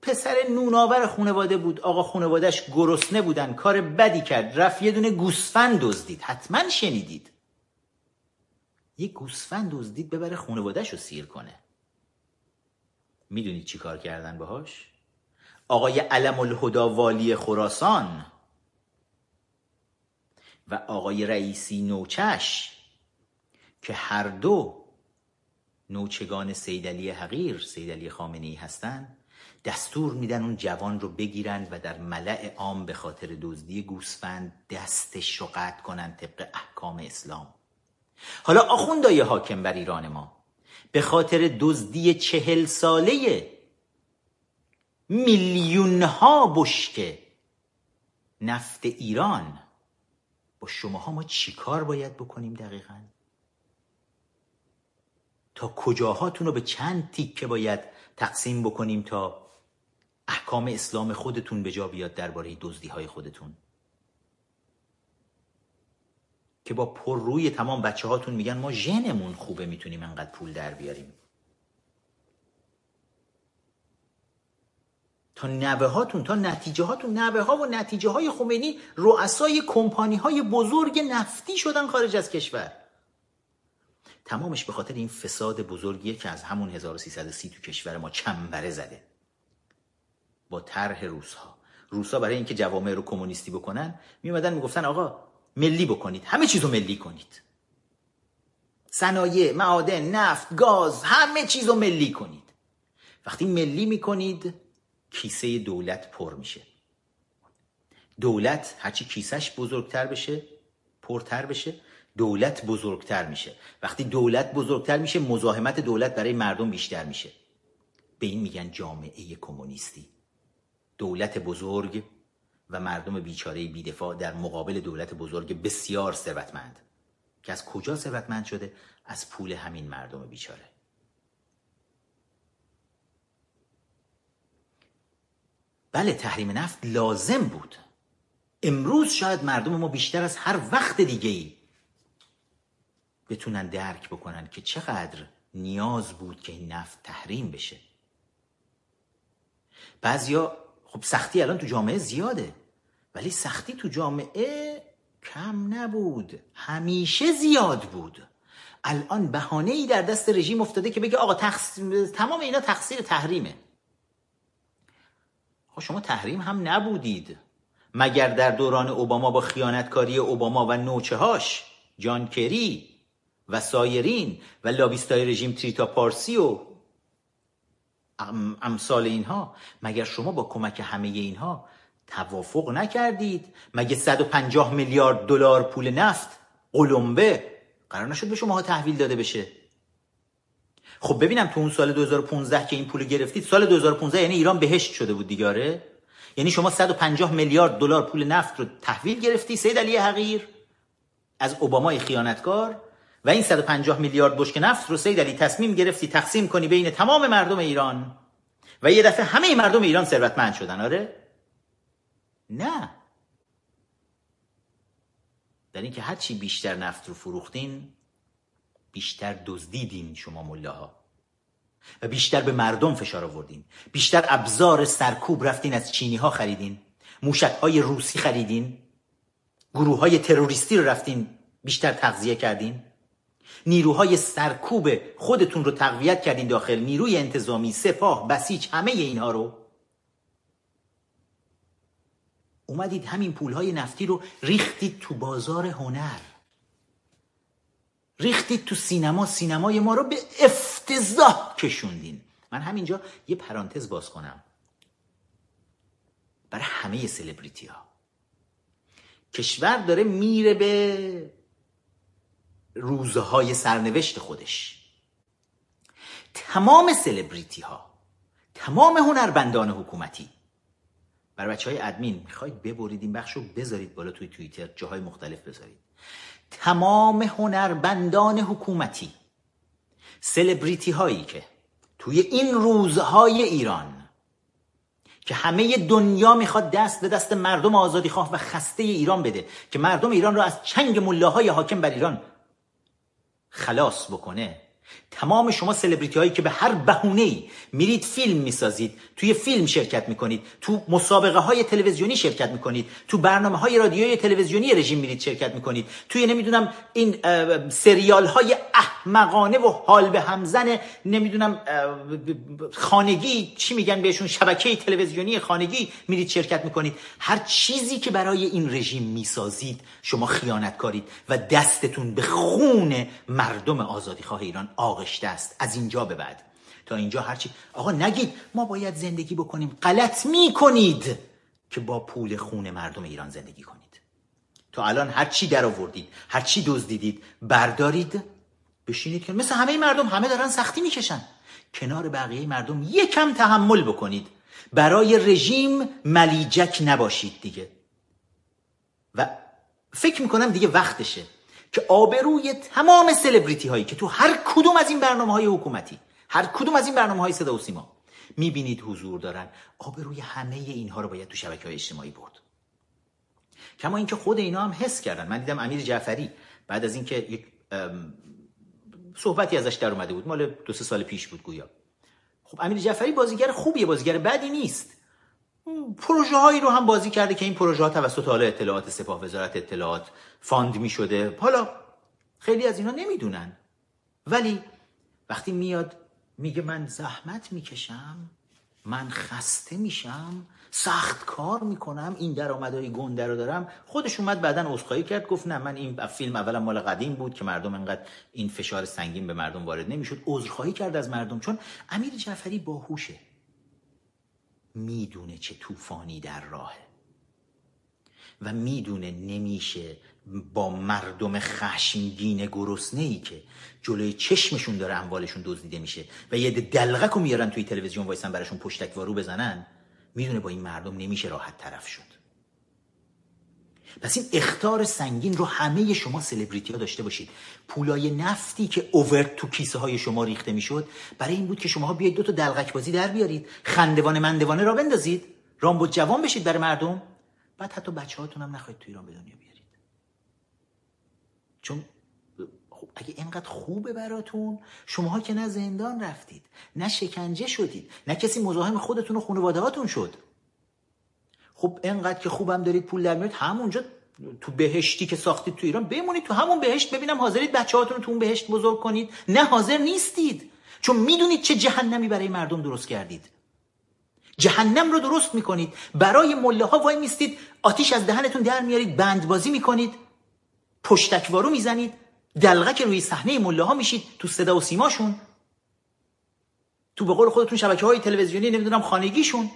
پسر نوناور خانواده بود. آقا خانوادهش گرسنه بودن. کار بدی کرد. رفت یه دونه گوسفند دزدید. حتما شنیدید. یه گوسفند دزدید ببره خانوادهش رو سیر کنه. می‌دونید چی کار کردن باهاش؟ آقای علم الهدا والی خراسان و آقای رئیسی نوچش که هر دو نوچگان سیدلی حقیر سیدلی خامنه ای هستند دستور میدن اون جوان رو بگیرن و در ملع عام به خاطر دزدی گوسفند دستش رو قطع کنن طبق احکام اسلام. حالا آخوندای حاکم بر ایران ما به خاطر دزدی چهل ساله میلیون ها بشکه نفت ایران. با شماها ما چیکار باید بکنیم دقیقا؟ تا کجاهاتون رو به چند تیکه باید تقسیم بکنیم تا احکام اسلام خودتون به جا بیاد درباره دزدی های خودتون. که با پر روی تمام بچه هاتون میگن ما ژنمون خوبه می‌تونیم انقدر پول در بیاریم. تا نوه هاتون تا نتیجه هاتون نوه ها و نتیجه های خمینی رؤسای کمپانی های بزرگ نفتی شدن خارج از کشور. تمامش به خاطر این فساد بزرگیه که از همون 1330 تو کشور ما چنبره زده. با طرح روسها. روسها برای اینکه جوامع رو کمونیستی بکنن میومدن می‌گفتن آقا ملی بکنید. همه چیزو ملی کنید. صنایع معادن نفت گاز همه چیزو ملی کنید. وقتی ملی می‌کنید کیسه دولت پر میشه. دولت هرچی کیسش بزرگتر بشه پرتر بشه دولت بزرگتر میشه. وقتی دولت بزرگتر میشه مزاحمت دولت برای مردم بیشتر میشه. به این میگن جامعه کمونیستی. دولت بزرگ و مردم بیچاره بیدفاع در مقابل دولت بزرگ بسیار ثروتمند. که از کجا ثروتمند شده؟ از پول همین مردم بیچاره. بله تحریم نفت لازم بود. امروز شاید مردم ما بیشتر از هر وقت دیگه ای بتونن درک بکنن که چقدر نیاز بود که این نفت تحریم بشه. بعضیا خب سختی الان تو جامعه زیاده. ولی سختی تو جامعه کم نبود. همیشه زیاد بود. الان بهانه ای در دست رژیم افتاده که بگه آقا تمام اینا تقصیر تحریمه. خب شما تحریم هم نبودید. مگر در دوران اوباما با خیانتکاری اوباما و نوچه هاش جان کری و سایرین و لابیستای رژیم تریتا پارسی و امثال اینها. مگر شما با کمک همه اینها توافق نکردید؟ مگه 150 میلیارد دلار پول نفت؟ قلمبه. قرار نشد به شما تحویل داده بشه. خب ببینم تو اون سال 2015 که این پول گرفتید سال 2015 یعنی ایران بهشت شده بود دیگاره یعنی شما 150 میلیارد دلار پول نفت رو تحویل گرفتی سید علی حقیر. از اوبامای خیانتکار و این 150 میلیارد بشک نفت رو سید علی تصمیم گرفتی تقسیم کنی بین تمام مردم ایران. و یه دفعه همه مردم ایران ثروتمند شدن آره؟ نه. در اینکه هرچی بیشتر نفت رو فروختین بیشتر دزدیدین شما ملاها. و بیشتر به مردم فشار آوردین. بیشتر ابزار سرکوب رفتین از چینی ها خریدین. موشک های روسی خریدین. گروه های تروریستی رو رفتین. بیشتر تغذیه کردین. نیروهای سرکوب خودتون رو تقویت کردین داخل. نیروی انتظامی سپاه بسیج همه اینها رو. اومدید همین پولهای نفتی رو ریختید تو بازار هنر. ریختید تو سینما. سینمای ما رو به افتضاح کشوندین. من همینجا یه پرانتز باز کنم. برای همه سلبریتی ها کشور داره میره به روزهای سرنوشت خودش. تمام سلبریتی ها تمام هنربندان حکومتی. برای بچه های ادمین می‌خواید ببرید این بخش رو بذارید بالا توی توییتر جاهای مختلف بذارید. تمام هنربندان حکومتی سلبریتی هایی که توی این روزهای ایران که همه دنیا می‌خواد دست به دست مردم آزادی خواه و خسته ایران بده که مردم ایران را از چنگ ملاهای حاکم بر ایران خلاص بکنه. تمام شما سلبریتی هایی که به هر بهونه ای میرید فیلم می‌سازید توی فیلم شرکت می‌کنید تو مسابقه های تلویزیونی شرکت می‌کنید تو برنامه های رادیویی تلویزیونی رژیم میرید شرکت می‌کنید. توی نمی‌دونم این سریال های احمقانه و حال به همزن نمی‌دونم خانگی چی میگن بهشون شبکه تلویزیونی خانگی میرید شرکت می‌کنید. هر چیزی که برای این رژیم می‌سازید شما خیانت کارید و دستتون به خون مردم آزادیخواه ایران آغشته است. از اینجا به بعد. تا اینجا هرچی آقا نگید ما باید زندگی بکنیم. غلط می‌کنید که با پول خون مردم ایران زندگی کنید. تا الان هر چی در آوردید هر چی دزدیدید بردارید بشینید که مثل همه مردم همه دارن سختی می‌کشن. کنار بقیه مردم یکم تحمل بکنید. برای رژیم ملیجک نباشید دیگه. و فکر می‌کنم دیگه وقتشه. که آبروی تمام سلبریتی هایی که تو هر کدوم از این برنامه های حکومتی هر کدوم از این برنامه های صدا و سیما می‌بینید حضور دارن آبروی همه اینها رو باید تو شبکه های اجتماعی برد. کما اینکه خود اینا هم حس کردن. من دیدم امیر جعفری بعد از اینکه یک صحبتی ازش در اومده بود مال دو سه سال پیش بود گویا. خب امیر جعفری بازیگر خوبیه بازیگر بدی نیست. پروژه هایی رو هم بازی کرده که این پروژه ها توسط حالا اطلاعات سپاه وزارت اطلاعات فاند می شده حالا خیلی از اینا نمی‌دونن. ولی وقتی میاد میگه من زحمت می‌کشم من خسته میشم سخت کار می‌کنم این درآمدهای گنده رو دارم. خودش اومد بعدا عذرخواهی کرد گفت نه من این فیلم اولا مال قدیم بود که مردم انقدر این فشار سنگین به مردم وارد نمی‌شد. عذرخواهی کرد از مردم چون امیر جعفری باهوشه. می‌دونه چه طوفانی در راهه و می‌دونه نمیشه با مردم خشمگین گرسنه ای که جلوی چشمشون داره اموالشون دزدیده میشه و یه دلغک رو میارن توی تلویزیون وایسن براشون پشتک وارو بزنن می‌دونه با این مردم نمیشه راحت طرف شد. پس این اختار سنگین رو همه شما سلبریتی ها داشته باشید. پولای نفتی که اوور تو کیسه های شما ریخته می‌شد برای این بود که شما بیاید دو تا دلغک بازی در بیارید. خندوانه مندوانه را بندازید. رامبو جوان بشید برای مردم. بعد حتی بچه هاتون هم نخواهید تو ایران به دنیا بیارید. چون خب اگه اینقدر خوبه براتون شماها که نه زندان رفتید نه شکنجه شدید نه کسی مزاحم خودتون و خانواده هاتون شد. خب انقدر که خوبم دارید پول در میاد همونجا تو بهشتی که ساختید تو ایران بمونید تو همون بهشت ببینم حاضرید بچه هاتون رو تو اون بهشت بزرگ کنید. نه حاضر نیستید. چون می‌دونید چه جهنمی برای مردم درست کردید. جهنم رو درست می‌کنید. برای مله ها وای میستید آتیش از دهنتون در میارید بندبازی می‌کنید. پشتکوارو می‌زنید. دلغک روی صحنه مله ها میشید تو صدا و سیماشون. تو به قول خودتون شبکه های تلویزیونی نمی‌دونم خانگیشون.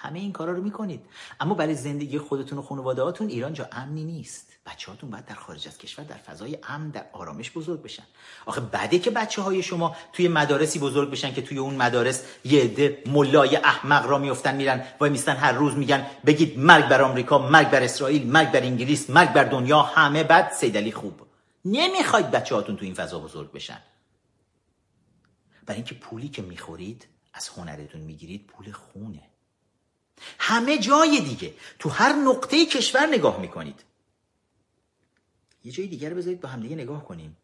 همه این کارا رو می‌کنید. اما برای زندگی خودتون و خانوادهاتون ایران جا امنی نیست. بچه هاتون باید در خارج از کشور در فضای امن در آرامش بزرگ بشن. آخه بعده که بچه های شما توی مدارسی بزرگ بشن که توی اون مدارس یه عده ملای احمق را میفتن میرن وای میستن هر روز میگن بگید مرگ بر آمریکا مرگ بر اسرائیل مرگ بر انگلیس مرگ بر دنیا همه بعد سیدلی خوب. نمی‌خواید بچه هاتون تو این فضا بزرگ بشن. برای اینکه پولی که می‌خورید از هنرتون می‌گیرید پول خونه. همه جای دیگه. تو هر نقطه کشور نگاه می‌کنید. یه جای دیگر بذارید با همدیگه نگاه کنیم.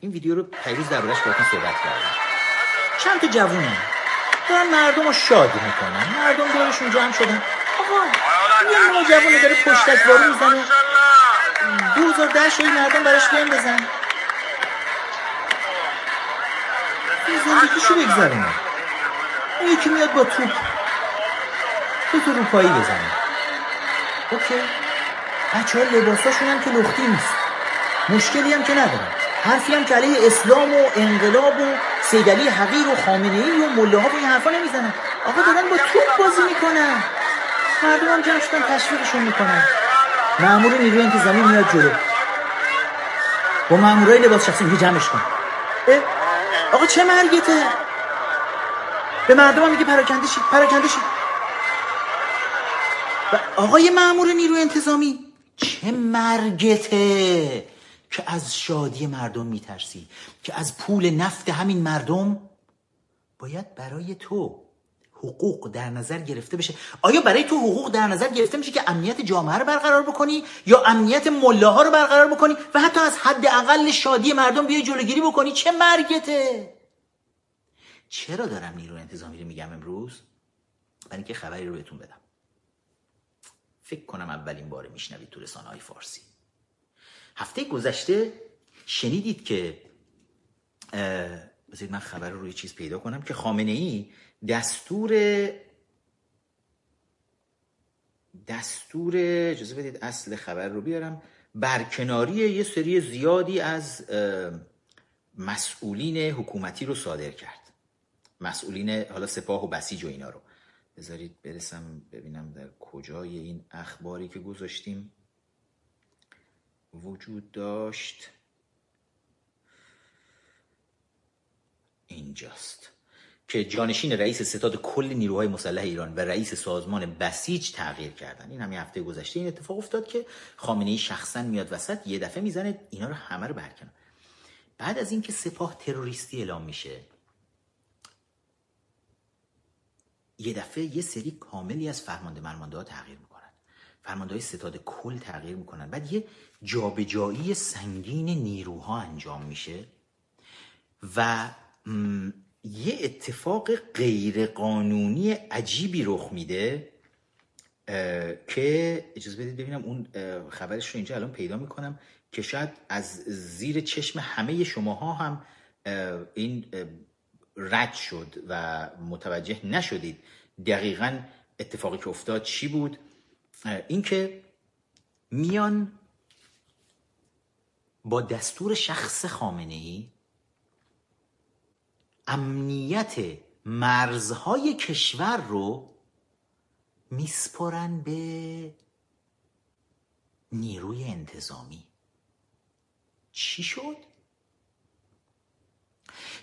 این ویدیو رو پیروز دربارش باهاتون صحبت کردم. چند تا جوونه. دارن مردم رو شاد می‌کنن. مردم دارشون جمع شدن. آقا یه جوونه داره پشتک بارو می‌زنه. دوزار در شوی مردم براش بیان بزن. زندگیشو بگذرونه. اون یکی میاد با توپ. تو تو روپایی بزنه. اوکی. بچه ها لباساشون هم که لختی نیست. مشکلی هم که ندارن. حرفی هم که علیه اسلام و انقلاب و سیدلی حقیر و خامنه ای و مله ها این حرفا نمی‌زنن. آقا دارن با توپ بازی می‌کنن. مردم هم جمع شدن تشویقشون می‌کنن. معمول نیروی انتظامی میاد جلو. با مامورای لباس شخصی میگه جمعش کن. آقا چه مرگته؟ به مردم میگه پراکنده شید پراکنده شید. و آقای معمور نیروی انتظامی چه مرگته که از شادی مردم میترسی که از پول نفت همین مردم باید برای تو حقوق در نظر گرفته بشه. آیا برای تو حقوق در نظر گرفته میشه که امنیت جامعه رو برقرار بکنی یا امنیت ملاها رو برقرار بکنی و حتی از حد اقل شادی مردم بیای جلوگیری بکنی؟ چه مرگته؟ چرا دارم نیرو انتظامی رو میگم امروز؟ برای اینکه خبری رو بهتون بدم. فکر کنم اولین بار میشنوید تو رسانه فارسی. هفته گذشته شنیدید که بذارید من خبر رو روی چیز پیدا کنم که خامنه ای دستور دستور اجازه بدید اصل خبر رو بیارم. برکناری یه سری زیادی از مسئولین حکومتی رو صادر کرد. مسئولین حالا سپاه و بسیج و اینا رو. بذارید برسم ببینم در کجای این اخباری که گذاشتیم. وجود داشت. اینجاست. که جانشین رئیس ستاد کل نیروهای مسلح ایران و رئیس سازمان بسیج تغییر کردن. این همین هفته گذشته این اتفاق افتاد که خامنه ای شخصا میاد وسط یه دفعه می‌زنه اینا رو همه رو برکنه بعد از اینکه سپاه تروریستی اعلام میشه یه دفعه یه سری کاملی از فرمانده مرمانده ها تغییر می‌کنن. فرمانده های ستاد کل تغییر می‌کنن. بعد یه جابجایی سنگین نیروها انجام میشه و یه اتفاق غیرقانونی عجیبی رخ میده که اجازه بدید ببینم اون خبرش رو اینجا الان پیدا می‌کنم که شاید از زیر چشم همه شماها هم این رد شد و متوجه نشدید دقیقا اتفاقی که افتاد چی بود. اینکه میان با دستور شخص خامنه ای امنیت مرزهای کشور رو میسپرن به نیروی انتظامی چی شد؟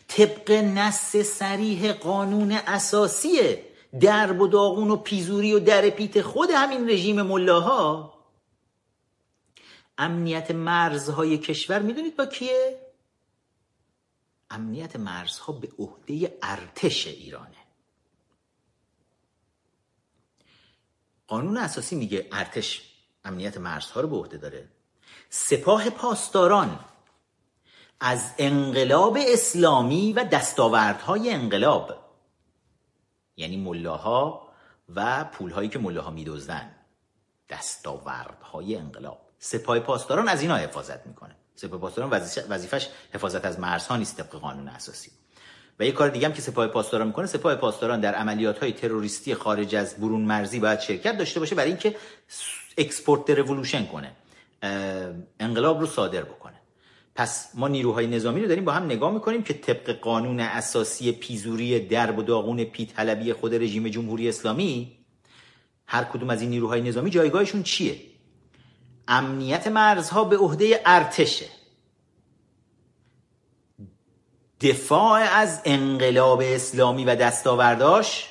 طبق نص سریح قانون اساسی درب و داغون و پیزوری و در پیت خود همین رژیم ملاها امنیت مرزهای کشور می‌دونید با کیه؟ امنیت مرزها به عهده ارتش ایرانه. قانون اساسی میگه ارتش امنیت مرزها رو به عهده داره. سپاه پاسداران از انقلاب اسلامی و دستاوردهای انقلاب یعنی ملاها و پولهایی که ملاها میدوزدن دستاوردهای انقلاب. سپاه پاسداران از اینا حفاظت می‌کنه. سپاه پاسداران وظیفش حفاظت از مرزها نیست طبق قانون اساسی. و یه کار دیگه هم که سپاه پاسداران می‌کنه سپاه پاسداران در عملیات های تروریستی خارج از برون مرزی باید شرکت داشته باشه برای اینکه export revolution کنه انقلاب رو صادر بکنه. پس ما نیروهای نظامی رو داریم با هم نگاه می‌کنیم که طبق قانون اساسی پیزوری درب و داغون پیطلبی خود رژیم جمهوری اسلامی هر کدوم از این نیروهای نظامی جایگاهشون چیه؟ امنیت مرزها به عهده ارتشه. دفاع از انقلاب اسلامی و دستاورداش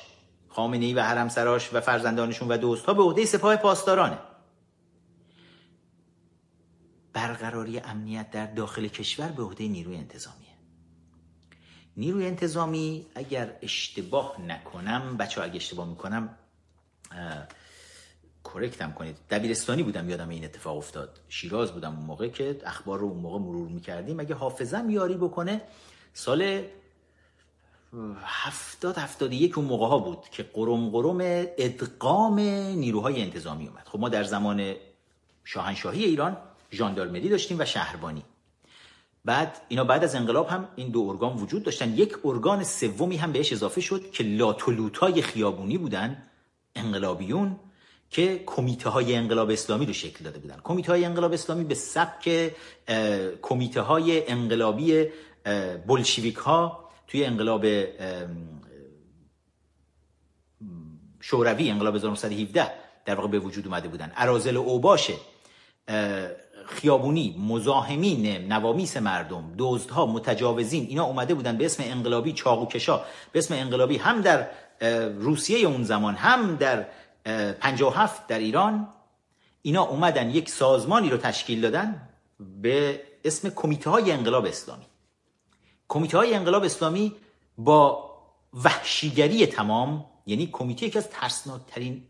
خامنه ای و حرم سراش و فرزندانشون و دوستها به عهده سپاه پاسدارانه. برقراری امنیت در داخل کشور به عهده نیروی انتظامیه. نیروی انتظامی اگر اشتباه نکنم بچه اگر اشتباه می‌کنم کرکتم کنید. دبیرستانی بودم یادم این اتفاق افتاد. شیراز بودم اون موقع که اخبار رو اون موقع مرور می‌کردیم. اگه حافظم یاری بکنه سال هفتاد هفتاد یک اون موقع ها بود که قرم قرم ادغام نیروهای انتظامی اومد. خب ما در زمان شاهنشاهی ایران ژاندارمری داشتیم و شهربانی. بعد اینا بعد از انقلاب هم این دو ارگان وجود داشتن. یک ارگان سومی هم بهش اضافه شد که لاتولوتای خیابونی بودن انقلابیون. که کمیته های انقلاب اسلامی رو شکل داده بودن. کمیته های انقلاب اسلامی به سبک کمیته های انقلابی بلشویک ها توی انقلاب شوروی انقلاب 1917 در واقع به وجود اومده بودن. ارازل اوباش خیابونی مزاحمین نوامیس مردم دزدها متجاوزین اینا اومده بودن به اسم انقلابی چاقوکشا به اسم انقلابی هم در روسیه اون زمان هم در 57 در ایران اینا اومدن یک سازمانی رو تشکیل دادن به اسم کمیته های انقلاب اسلامی. کمیته های انقلاب اسلامی با وحشیگری تمام یعنی کمیته یکی از ترسناکترین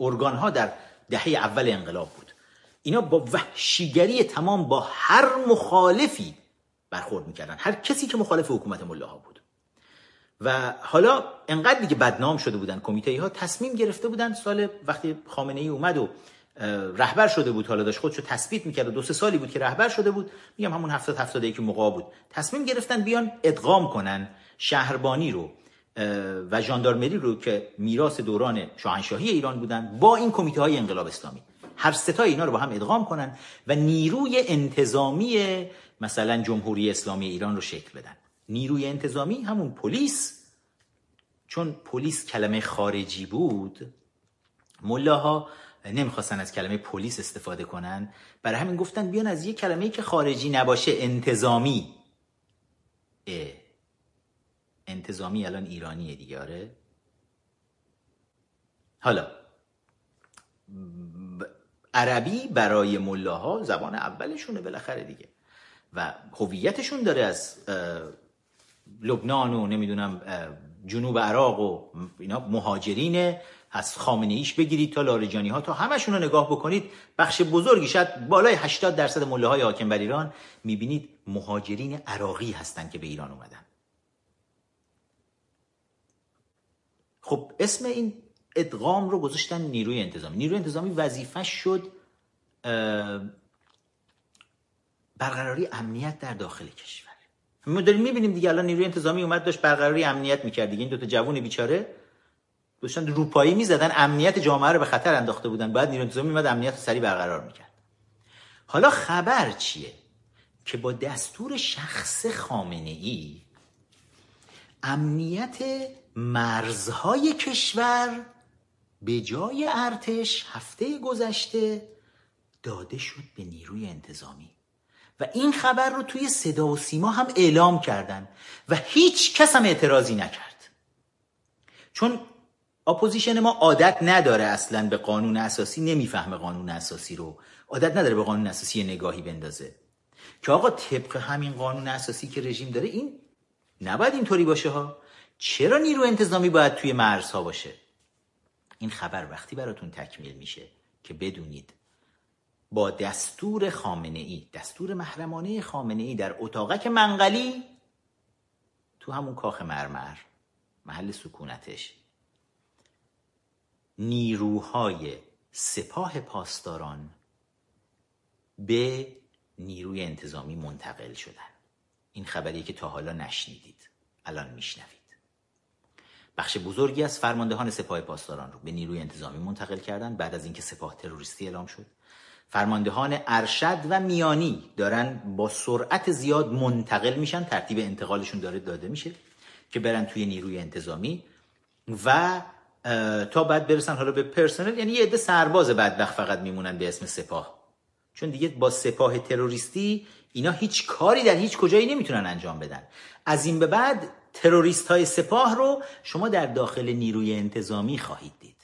ارگان ها در دهه اول انقلاب بود. اینا با وحشیگری تمام با هر مخالفی برخورد می‌کردن. هر کسی که مخالف حکومت ملاها بود. و حالا انقدر دیگه بدنام شده بودن کمیته ها تصمیم گرفته بودن سال وقتی خامنه ای اومد و رهبر شده بود حالا داشت خودشو تثبیت می‌کرد و دو سه سالی بود که رهبر شده بود. میگم همون هفتاد هفتاده که موقع بود. تصمیم گرفتن بیان ادغام کنن شهربانی رو و ژاندارمری رو که میراث دوران شاهنشاهی ایران بودن با این کمیته های انقلاب اسلامی. هر ستا اینا رو با هم ادغام کنن و نیروی انتظامی مثلا جمهوری اسلامی ایران رو شکل بدن. نیروی انتظامی همون پلیس. چون پلیس کلمه خارجی بود ملاها نمی‌خواستن از کلمه پلیس استفاده کنن. برای همین گفتن بیان از یه کلمه که خارجی نباشه انتظامی. اه. انتظامی الان ایرانیه دیگه آره. حالا عربی برای ملاها زبان اولشونه بالاخره دیگه. و هویتشون داره از لبنان و نمی‌دونم جنوب عراق و اینا مهاجرین از خامنه ایش بگیرید تا لاریجانی ها تا همشون رو نگاه بکنید بخش بزرگی شاید بالای 80 درصد مله های حاکم بر ایران می‌بینید مهاجرین عراقی هستند که به ایران اومدن. خب اسم این ادغام رو گذاشتن نیروی انتظامی. نیروی انتظامی وظیفه شد برقراری امنیت در داخل کشور. ما داریم می‌بینیم دیگه الان نیروی انتظامی اومد داشت برقراری امنیت می‌کرد دیگه. این دوتا جوون بیچاره داشتن روپایی می‌زدن امنیت جامعه رو به خطر انداخته بودن. بعد نیروی انتظامی اومد امنیت رو سریع برقرار می‌کرد. حالا خبر چیه؟ که با دستور شخص خامنه ای امنیت مرزهای کشور به جای ارتش هفته گذشته داده شد به نیروی انتظامی. و این خبر رو توی صدا و سیما هم اعلام کردن و هیچ کس هم اعتراضی نکرد. چون اپوزیشن ما عادت نداره اصلا به قانون اساسی نمی‌فهمه قانون اساسی رو. عادت نداره به قانون اساسی نگاهی بندازه. که آقا طبق همین قانون اساسی که رژیم داره این نباید اینطوری باشه ها. چرا نیرو انتظامی باید توی مرزها باشه؟ این خبر وقتی براتون تکمیل میشه که بدونید با دستور خامنه ای دستور محرمانه خامنه ای در اتاقک منقلی تو همون کاخ مرمر محل سکونتش. نیروهای سپاه پاسداران به نیروی انتظامی منتقل شدن. این خبری که تا حالا نشنیدید الان میشنوید. بخش بزرگی از فرماندهان سپاه پاسداران رو به نیروی انتظامی منتقل کردن بعد از اینکه سپاه تروریستی اعلام شد. فرماندهان ارشد و میانی دارن با سرعت زیاد منتقل میشن ترتیب انتقالشون داره داده میشه که برن توی نیروی انتظامی و تا بعد برسن حالا به پرسنل یعنی یه عده سرباز بدبخت فقط میمونن به اسم سپاه. چون دیگه با سپاه تروریستی اینا هیچ کاری در هیچ کجایی نمی‌تونن انجام بدن. از این به بعد تروریست های سپاه رو شما در داخل نیروی انتظامی خواهید دید.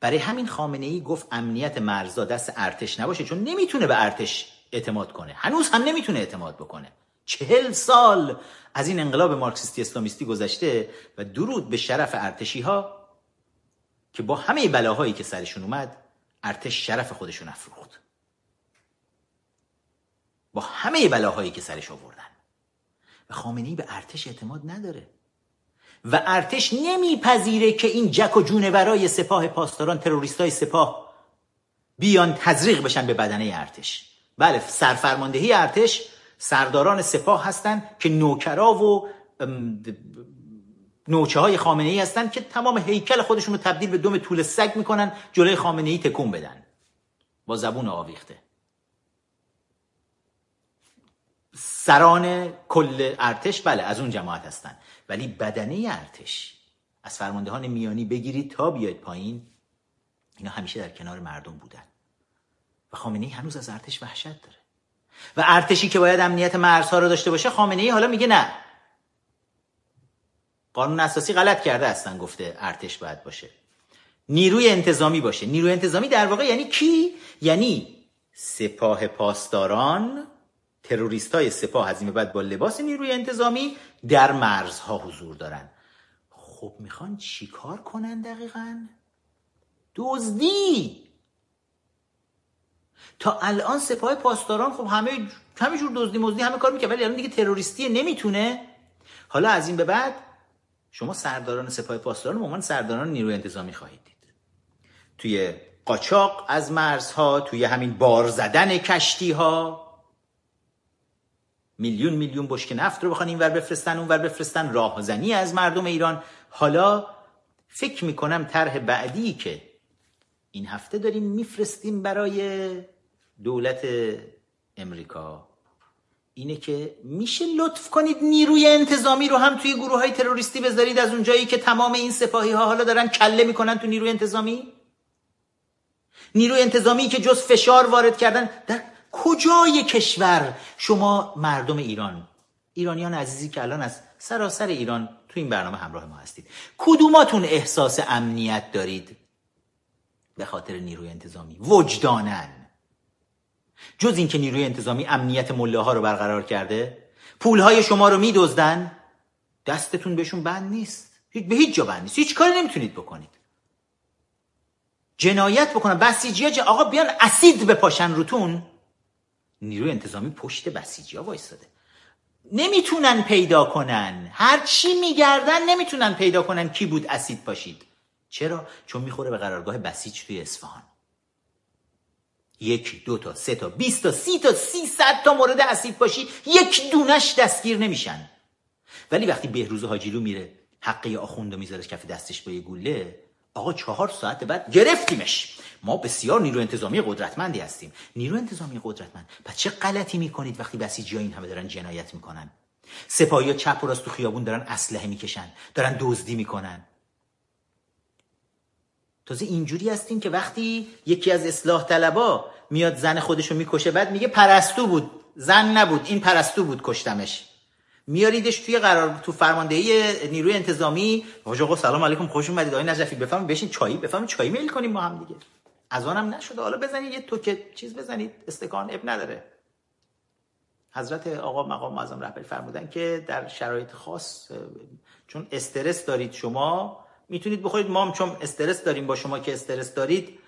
برای همین خامنه ای گفت امنیت مرزا دست ارتش نباشه چون نمی‌تونه به ارتش اعتماد کنه. هنوز هم نمی‌تونه اعتماد بکنه. چهل سال از این انقلاب مارکسیستی اسلامیستی گذشته و درود به شرف ارتشی ها که با همه بلاهایی که سرشون اومد ارتش شرف خودشون افروخت. با همه بلاهایی که سرش آوردن. و خامنه ای به ارتش اعتماد نداره. و ارتش نمیپذیره که این جک و جونورای سپاه پاسداران تروریستای سپاه بیان تزریق بشن به بدنه ارتش. بله سرفرماندهی ارتش سرداران سپاه هستند که نوکرا و نوچه های خامنه ای هستن که تمام هیکل خودشون رو تبدیل به دم طول سگ می‌کنن جلوی خامنه ای تکون بدن. با زبون آویخته. سران کل ارتش بله از اون جماعت هستن. ولی بدنه ارتش. از فرماندهان میانی بگیرید تا بیاید پایین. اینا همیشه در کنار مردم بودن. و خامنه ای هنوز از ارتش وحشت داره. و ارتشی که باید امنیت مرزها رو داشته باشه خامنه ای حالا میگه نه. قانون اساسی غلط کرده هستن گفته ارتش باید باشه. نیروی انتظامی باشه. نیروی انتظامی در واقع یعنی کی؟ یعنی سپاه پاسداران تروریست های سپاه از این بعد با لباس نیروی انتظامی در مرزها حضور دارن خب می‌خوان چیکار کنن دقیقا؟ دزدی! تا الان سپاه پاسداران خب همه همه جور دزدی مزدی همه کار می‌کنه ولی الان دیگه تروریستی نمی‌تونه. حالا از این به بعد شما سرداران سپاه پاسداران به عنوان سرداران نیروی انتظامی خواهید دید. توی قاچاق از مرزها توی همین بار زدن کشتی ها میلیون میلیون بشک نفت رو بخوان اینور بفرستن اونور بفرستن. راهزنی از مردم ایران. حالا فکر می‌کنم طرح بعدی که این هفته داریم میفرستیم برای دولت امریکا اینه که میشه لطف کنید نیروی انتظامی رو هم توی گروه های تروریستی بذارید از اونجایی که تمام این سپاهی ها حالا دارن کله می‌کنن تو نیروی انتظامی. نیروی انتظامی که جز فشار وارد کردن در کجای کشور شما مردم ایران؟ ایرانیان عزیزی که الان از سراسر ایران تو این برنامه همراه ما هستید. کدوماتون احساس امنیت دارید؟ به خاطر نیروی انتظامی. وجدانن جز اینکه نیروی انتظامی امنیت مله ها رو برقرار کرده. پول های شما رو میدزدن. دستتون بهشون بند نیست. به هیچ جا بند نیست. هیچ کاری نمی‌تونید بکنید. جنایت بکنن. بسیجی آقا بیان اسید بپاشن روتون. نیروی انتظامی پشت بسیجی ها وایستاده. نمی‌تونن پیدا کنن. هر چی میگردن نمی‌تونن پیدا کنن کی بود اسید پاشید. چرا؟ چون می‌خوره به قرارگاه بسیج توی اصفهان. یک دو تا سه تا بیست تا سی تا سی صد تا مورد اسید باشی یک دونش دستگیر نمیشن. ولی وقتی بهروز حاجیلو میره حقه آخوندو می‌ذاره کف دستش با یه گوله آقا چهار ساعت بعد گرفتیمش. ما بسیار نیرو انتظامی قدرتمندی هستیم. نیرو انتظامی قدرتمند. پس چه غلطی می‌کنید وقتی بسیجی این همه دارن جنایت می‌کنن؟ سپاهی ها چپ و راست تو خیابون دارن اسلحه می‌کشن دارن دزدی می‌کنن. تازه اینجوری هستیم که وقتی یکی از اصلاح طلبا میاد زن خودشو می‌کشه بعد میگه پرستو بود. زن نبود. این پرستو بود کشتمش. میاریدش توی قرار تو فرماندهی نیروی انتظامی. آقا سلام علیکم خوش اومدید. آقای نجفی بفهم بشین چایی بفهم چایی میل کنیم با هم دیگه. از آنم نشده. حالا بزنید یه توکه چیز بزنید. استکان اب نداره. حضرت آقا مقام معظم رهبری فرمودن که در شرایط خاص چون استرس دارید شما می‌تونید بخورید. ما هم چون استرس داریم با شما که استرس دارید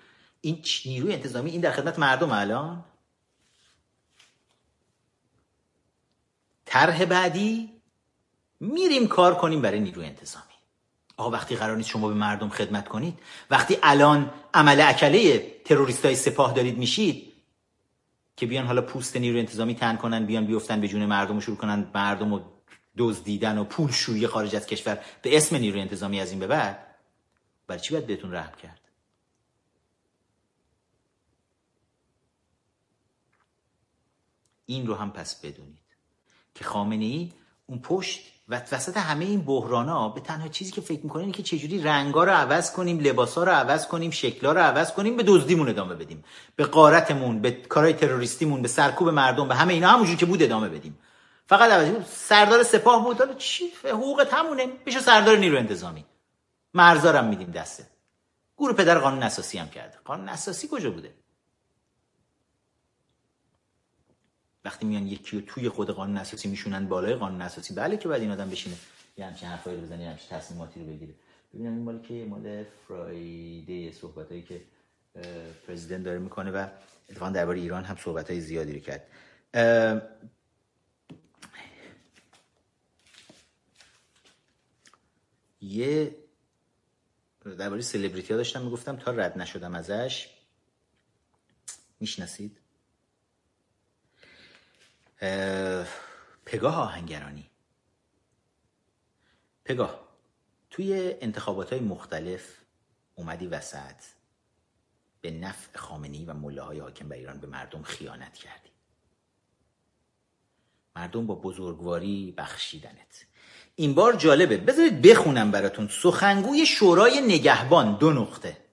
این نیروی انتظامی این در خدمت مردم الان. طرح بعدی میریم کار کنیم برای نیروی انتظامی. آقا وقتی قرار نیست شما به مردم خدمت کنید. وقتی الان عمل اکله تروریست های سپاه دارید میشید که بیان حالا پوست نیروی انتظامی تن کنن بیان بیفتن به جون مردم و شروع کنن مردم و دزدیدن و پول شویی خارج از کشور به اسم نیروی انتظامی از این به بعد برای چی باید بهتون رحم کرد؟ این رو هم پس بدونید که خامنه ای اون پشت و وسط همه این ها به تنها چیزی که فکر می‌کنه اینه که چجوری رنگا رو عوض کنیم لباسا رو عوض کنیم شکلا رو عوض کنیم به دزدیمون ادامه بدیم. به قارتمون به کارهای تروریستیمون به سرکوب مردم به همه اینا همونجوری که بود ادامه بدیم. فقط عوض سردار سپاه بود. حالا چی؟ حقوق تمونه میشه سردار نیرو انتظامی. مرزارم میدیم دسته. گروه پدر قانون اساسی هم کرده. قانون اساسی کجا بوده؟ وقتی میان یکی رو توی خود قانون اساسی میشونن بالای قانون اساسی بله که بعد این آدم بشینه. یه همچین حرفایی رو بزنه همچین تصمیماتی رو بگیره ببینم این مال که مال فرایده صحبتایی که پرزیدنت داره می‌کنه و اتفاقا درباره ایران هم صحبت های زیادی رو کرد. یه درباره سلبریتی ها داشتم می‌گفتم تا رد نشدم ازش می‌شناسید؟ پگاه آهنگرانی. پگاه توی انتخابات های مختلف اومدی وسط به نفع خامنی و مله های حاکم بر ایران به مردم خیانت کردی. مردم با بزرگواری بخشیدنت. این بار جالبه بذارید بخونم براتون. سخنگوی شورای نگهبان دو نقطه.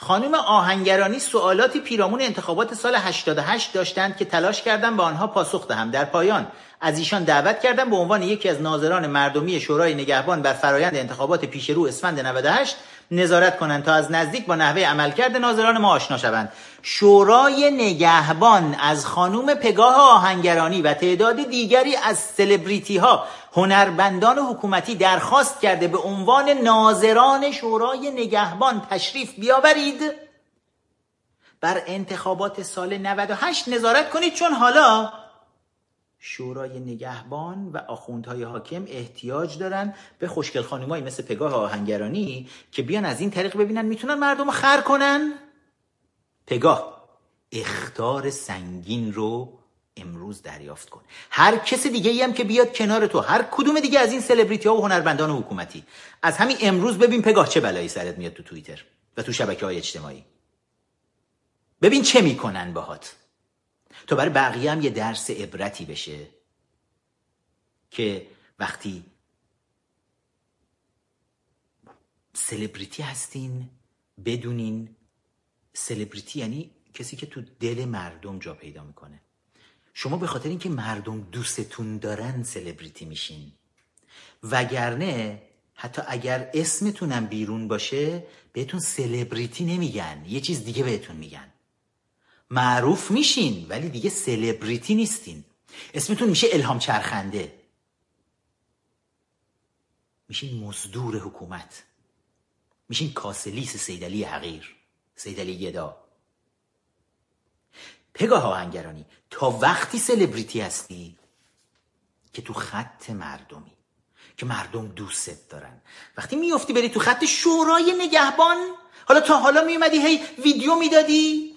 خانم آهنگرانی سوالاتی پیرامون انتخابات سال 88 داشتند که تلاش کردم به آنها پاسخ دهم. در پایان از ایشان دعوت کردم به عنوان یکی از ناظران مردمی شورای نگهبان بر فرایند انتخابات پیش رو اسفند 98 نظارت کنند تا از نزدیک با نحوه عملکرد ناظران ما آشنا شوند. شورای نگهبان از خانوم پگاه آهنگرانی و تعداد دیگری از سلبریتی ها هنربندان حکومتی درخواست کرده به عنوان ناظران شورای نگهبان تشریف بیاورید. بر انتخابات سال 98 نظارت کنید چون حالا شورای نگهبان و آخوندهای حاکم احتیاج دارن به خوشگل خانمایی مثل پگاه آهنگرانی که بیان از این طریق ببینن می‌تونن مردم رو خر کنن. پگاه اختار سنگین رو امروز دریافت کن. هر کس دیگه ای هم که بیاد کنار تو هر کدوم دیگه از این سلبریتی ها و هنرمندان حکومتی. از همین امروز ببین پگاه چه بلایی سرت میاد تو توییتر و تو شبکه های اجتماعی. ببین چه می‌کنن باهات. تا برای بقیه هم یه درس عبرتی بشه که وقتی سلبریتی هستین بدونین. سلبریتی یعنی کسی که تو دل مردم جا پیدا می‌کنه. شما به خاطر اینکه مردم دوستتون دارن سلبریتی میشین. وگرنه حتی اگر اسمتونم بیرون باشه بهتون سلبریتی نمیگن. یه چیز دیگه بهتون میگن. معروف میشین ولی دیگه سلبریتی نیستین. اسمتون میشه الهام چرخنده. میشین مزدور حکومت. میشین کاسلیس سیدلی حقیر سیدلی گدا. پگاه آهنگرانی تا وقتی سلبریتی هستی که تو خط مردمی که مردم دوستت دارن. وقتی میافتی بری تو خط شورای نگهبان حالا تا حالا میومدی هی ویدیو می‌دادی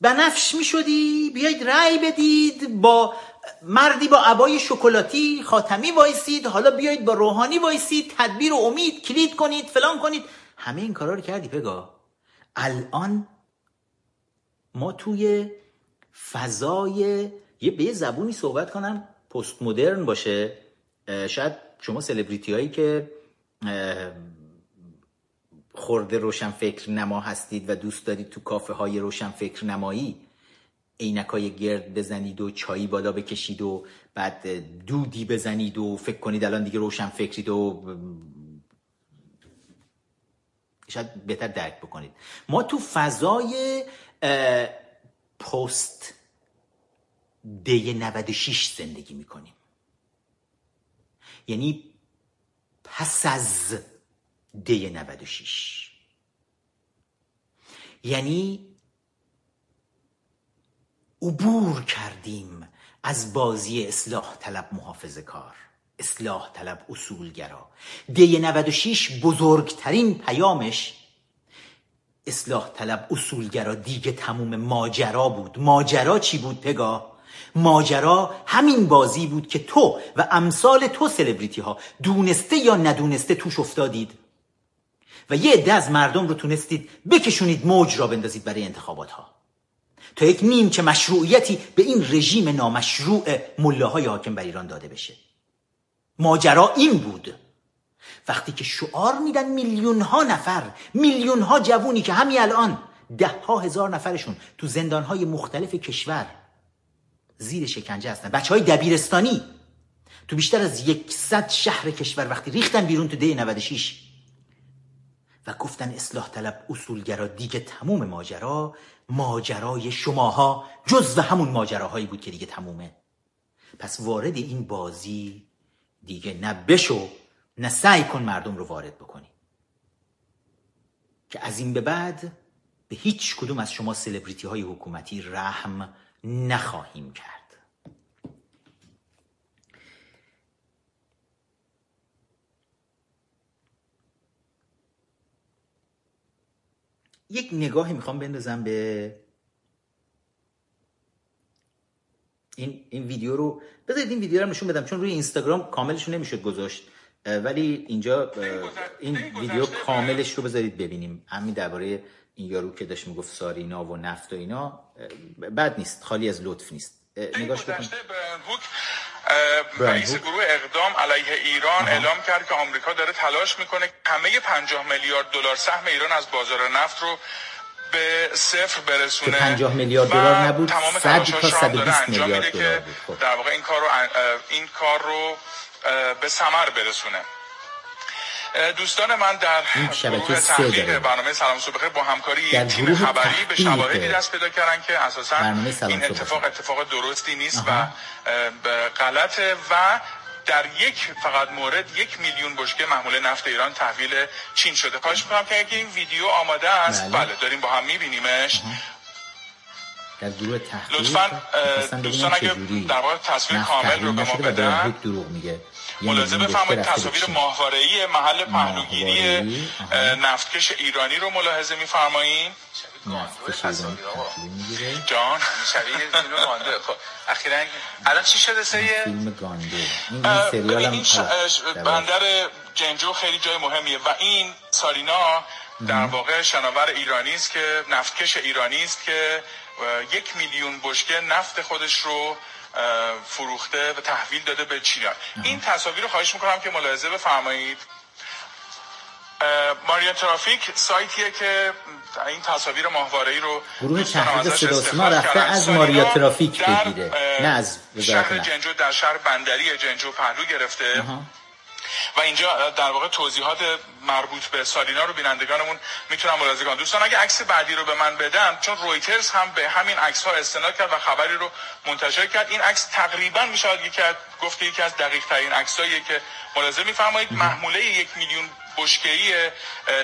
بنفش می‌شدی بیایید رأی بدید با مردی با عبای شکلاتی خاتمی وایسید حالا بیایید با روحانی وایسید تدبیر و امید کلید کنید فلان کنید. همه این کارا رو کردی پگا الان ما توی فضای یه به زبونی صحبت کنم پست مدرن باشه شاید شما سلبریتی هایی که خورده روشن فکر نما هستید و دوست دارید تو کافه های روشن فکر نمایی های گرد بزنید و چایی بالا بکشید و بعد دودی بزنید و فکر کنید الان دیگه روشن فکرید و شاید بهتر درک بکنید. ما تو فضای پست دی 96 زندگی می‌کنیم. یعنی پس از دی 96 یعنی عبور کردیم از بازی اصلاح طلب محافظه کار اصلاح طلب اصولگرا. دی 96 بزرگترین پیامش اصلاح طلب اصولگرا دیگه تموم ماجرا بود. ماجرا چی بود پگاه ماجرا همین بازی بود که تو و امثال تو سلبریتی ها دونسته یا ندونسته توش افتادید. و یه عده از مردم رو تونستید بکشونید موج را بندازید برای انتخابات ها تا یک نیم که مشروعیتی به این رژیم نامشروع ملاهای حاکم بر ایران داده بشه. ماجرا این بود. وقتی که شعار میدن میلیون ها نفر میلیون ها جوونی که همین الان ده ها هزار نفرشون تو زندان های مختلف کشور زیر شکنجه هستن. بچه های دبیرستانی تو بیشتر از یکصد شهر کشور وقتی ریختن بیرون تو ده 96 و گفتن اصلاح طلب اصولگرا دیگه تموم ماجرا ماجرای شماها جز و همون ماجراهایی بود که دیگه تمومه. پس وارد این بازی دیگه نه نه سعی کن مردم رو وارد بکنی. که از این به بعد به هیچ کدوم از شما سلبریتی های حکومتی رحم نخواهیم کرد. یک نگاهی می‌خوام بندازم به این این ویدیو رو. بذارید این ویدیو رو نشون بدم چون روی اینستاگرام کاملش نمی‌شد گذاشت. ولی اینجا این ویدیو کاملش رو بذارید ببینیم. همین درباره این یارو که داشت می‌گفت سارینا و نفت و اینا بد نیست خالی از لطف نیست. نگاش بکن. رئیس گروه اقدام علیه ایران اعلام کرد که آمریکا داره تلاش می‌کنه همه 50 میلیارد دلار سهم ایران از بازار نفت رو به صفر برسونه. که 50 میلیارد دلار نبود تمام 100 تا 120 میلیارد دلار بود. خب. در واقع این کار رو این کار رو به ثمر برسونه. دوستان من در شبکه تحقیق برنامه سلام صبح با همکاری تیم خبری به شواهدی دست پیدا کردن که اساسا این اتفاق اتفاق درستی نیست و غلطه و در یک فقط مورد یک میلیون بشکه محمول نفت ایران تحویل چین شده. خواهش می‌کنم که اگه این ویدیو آماده است بله, بله داریم با هم میبینیمش. در گروه تحقیق لطفا دوستان اگه در واقع تصویر کامل رو به ما بدن دروغ میگه. ملاحظه بفرمایید تصاویر ماهواره‌ای محل پهلوگیری نفتکش ایرانی رو ملاحظه میفرمایید جان شبیه فیلم گانده. خب اخیرا الان چی شده سه فیلم گانده. این سریال هم بندر جنجو خیلی جای مهمیه. و این سارینا در واقع شناور ایرانی است که نفتکش ایرانی است که یک میلیون بشکه نفت خودش رو فروخته و تحویل داده به چینیان این تصاویر رو خواهش می‌کنم که ملاحظه بفرمایید. ماریا ترافیک سایتیه که این تصاویر ماهواره رو گروه تحقیق صدا رفته از ماریا ترافیک بگیره. نه از شهر جنجو در شهر بندری جنجو پهلو گرفته. و اینجا در واقع توضیحات مربوط به سالینا رو بینندگانمون می‌تونن ملاحظه کنن دوستان اگه عکس بعدی رو به من بدن چون رویترز هم به همین عکس ها استناد کرد و خبری رو منتشر کرد این عکس تقریبا میشه یکی از گفته یکی از دقیق ترین عکساییه که ملاحظه میفرمایید. محموله یک میلیون بشکه‌ای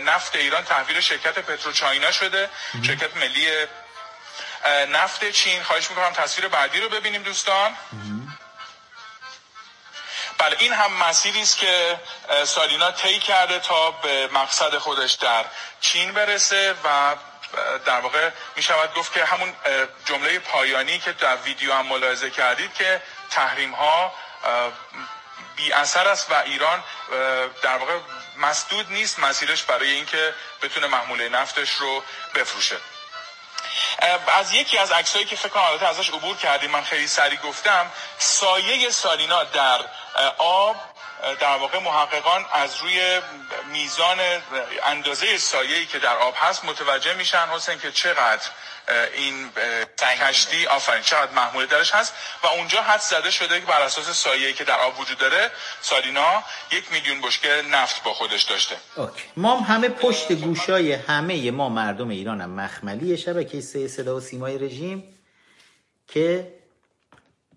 نفت ایران تحویل شرکت پتروچاینا شده. شرکت ملی نفت چین. خواهش می‌کنم تصویر بعدی رو ببینیم دوستان. بله این هم مسیری است که سالینا طی کرده تا به مقصد خودش در چین برسه و در واقع می شود گفت که همون جمله پایانی که در ویدیو هم ملاحظه کردید که تحریم ها بی اثر است و ایران در واقع مسدود نیست مسیرش برای اینکه بتونه محموله نفتش رو بفروشه. از یکی از عکسایی که فکر کنم ازش عبور کردیم من خیلی سریع گفتم سایه سالینا در آب در واقع محققان از روی میزان اندازه سایه‌ای که در آب هست متوجه میشن حسین که چقدر این کشتی آفرین چقدر محموله درش هست و اونجا حد زده شده که بر اساس سایه‌ای که در آب وجود داره سالینا یک میلیون بشکه نفت با خودش داشته اوکی. ما همه پشت گوشای همه ما مردم ایران هم مخملی شبکه سه صدا و سیمای رژیم که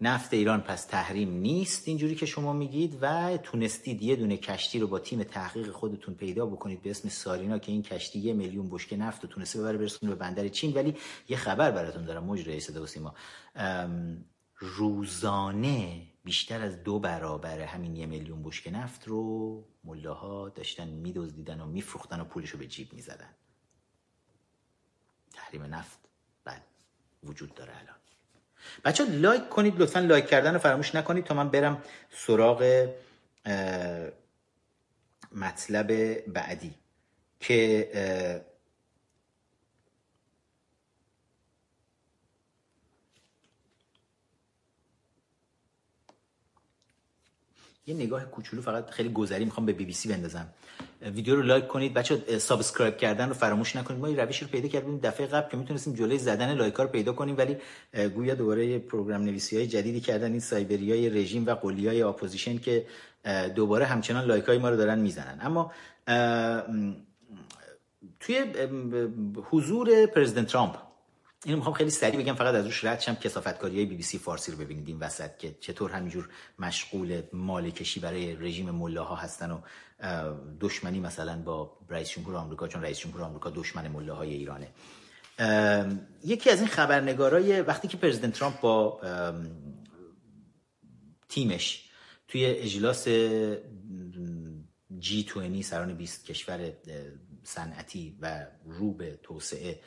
نفت ایران پس تحریم نیست اینجوری که شما میگید و تونستید یه دونه کشتی رو با تیم تحقیق خودتون پیدا بکنید به اسم سارینا که این کشتی یه میلیون بشکه نفت رو تونسته ببره برسونه به بندر چین. ولی یه خبر براتون دارم مجری صدا و سیما. روزانه بیشتر از دو برابر همین یه میلیون بشکه نفت رو ملاها داشتن میدزدیدن و میفروختن و پولش رو به جیب می‌زدن. تحریم نفت بله وجود داره الان. بچه لایک کنید لطفا لایک کردن رو فراموش نکنید تا من برم سراغ مطلب بعدی که یه نگاه کوچولو فقط خیلی گذری می‌خوام به بی بی سی بندازم. ویدیو رو like کنید. بچه subscribe کردن رو فراموش نکنید. ما این روش رو پیدا کردیم. دفعه قبل که می‌تونستیم جلوی زدن like رو پیدا کنیم ولی گویا دوباره program نویسی های جدیدی کردن. این سایبری های رژیم و قلی های اپوزیشن که دوباره همچنان like های ما رو دارن می‌زنن. اما توی حضور پرزیدنت ترامپ اینو می‌خوام خیلی سریع بگم فقط از روش رد شم. کثافتکاری بی بی سی فارسی رو ببینید این وسط که چطور همینجور مشغول مال کشی برای رژیم ملاها هستن و دشمنی مثلا با رئیس جمهور آمریکا چون رئیس جمهور آمریکا دشمن ملاهای ایرانه. یکی از این خبرنگارای وقتی که پرزیدنت ترامپ با تیمش توی اجلاس جی 20 سران 20 کشور صنعتی و رو به توسعه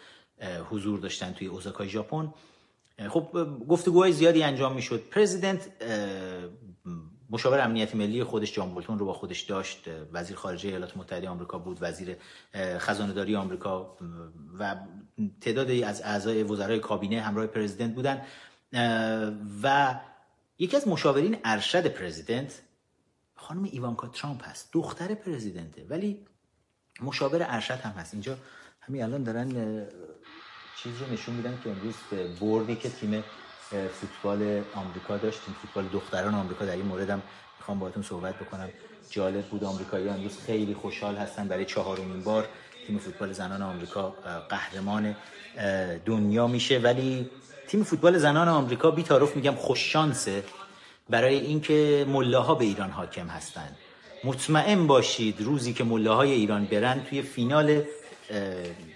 حضور داشتن توی اوزاکای ژاپن. خب گفتگوهای زیادی انجام می‌شد. پرزیدنت مشاور امنیت ملی خودش جان بولتون رو با خودش داشت. وزیر خارجه ایالات متحده آمریکا بود وزیر خزانه داری آمریکا و تعدادی از اعضای وزرای کابینه همراه پرزیدنت بودن. و یکی از مشاورین ارشد پرزیدنت خانم ایوانکا ترامپ هست دختر پرزیدنته. ولی مشاور ارشد هم هست. اینجا همین الان دارن چیز رو نشون میدن که امروز بردی که تیم فوتبال آمریکا داشتیم فوتبال دختران آمریکا. در این موردم می‌خوام باهاتون صحبت بکنم. جالب بود آمریکایی امروز خیلی خوشحال هستن برای چهارمین بار تیم فوتبال زنان آمریکا قهرمان دنیا میشه. ولی تیم فوتبال زنان آمریکا بی تعارف میگم خوش شانسه برای اینکه ملاها به ایران حاکم هستند مطمئن باشید روزی که ملاهای ایران برن توی فینال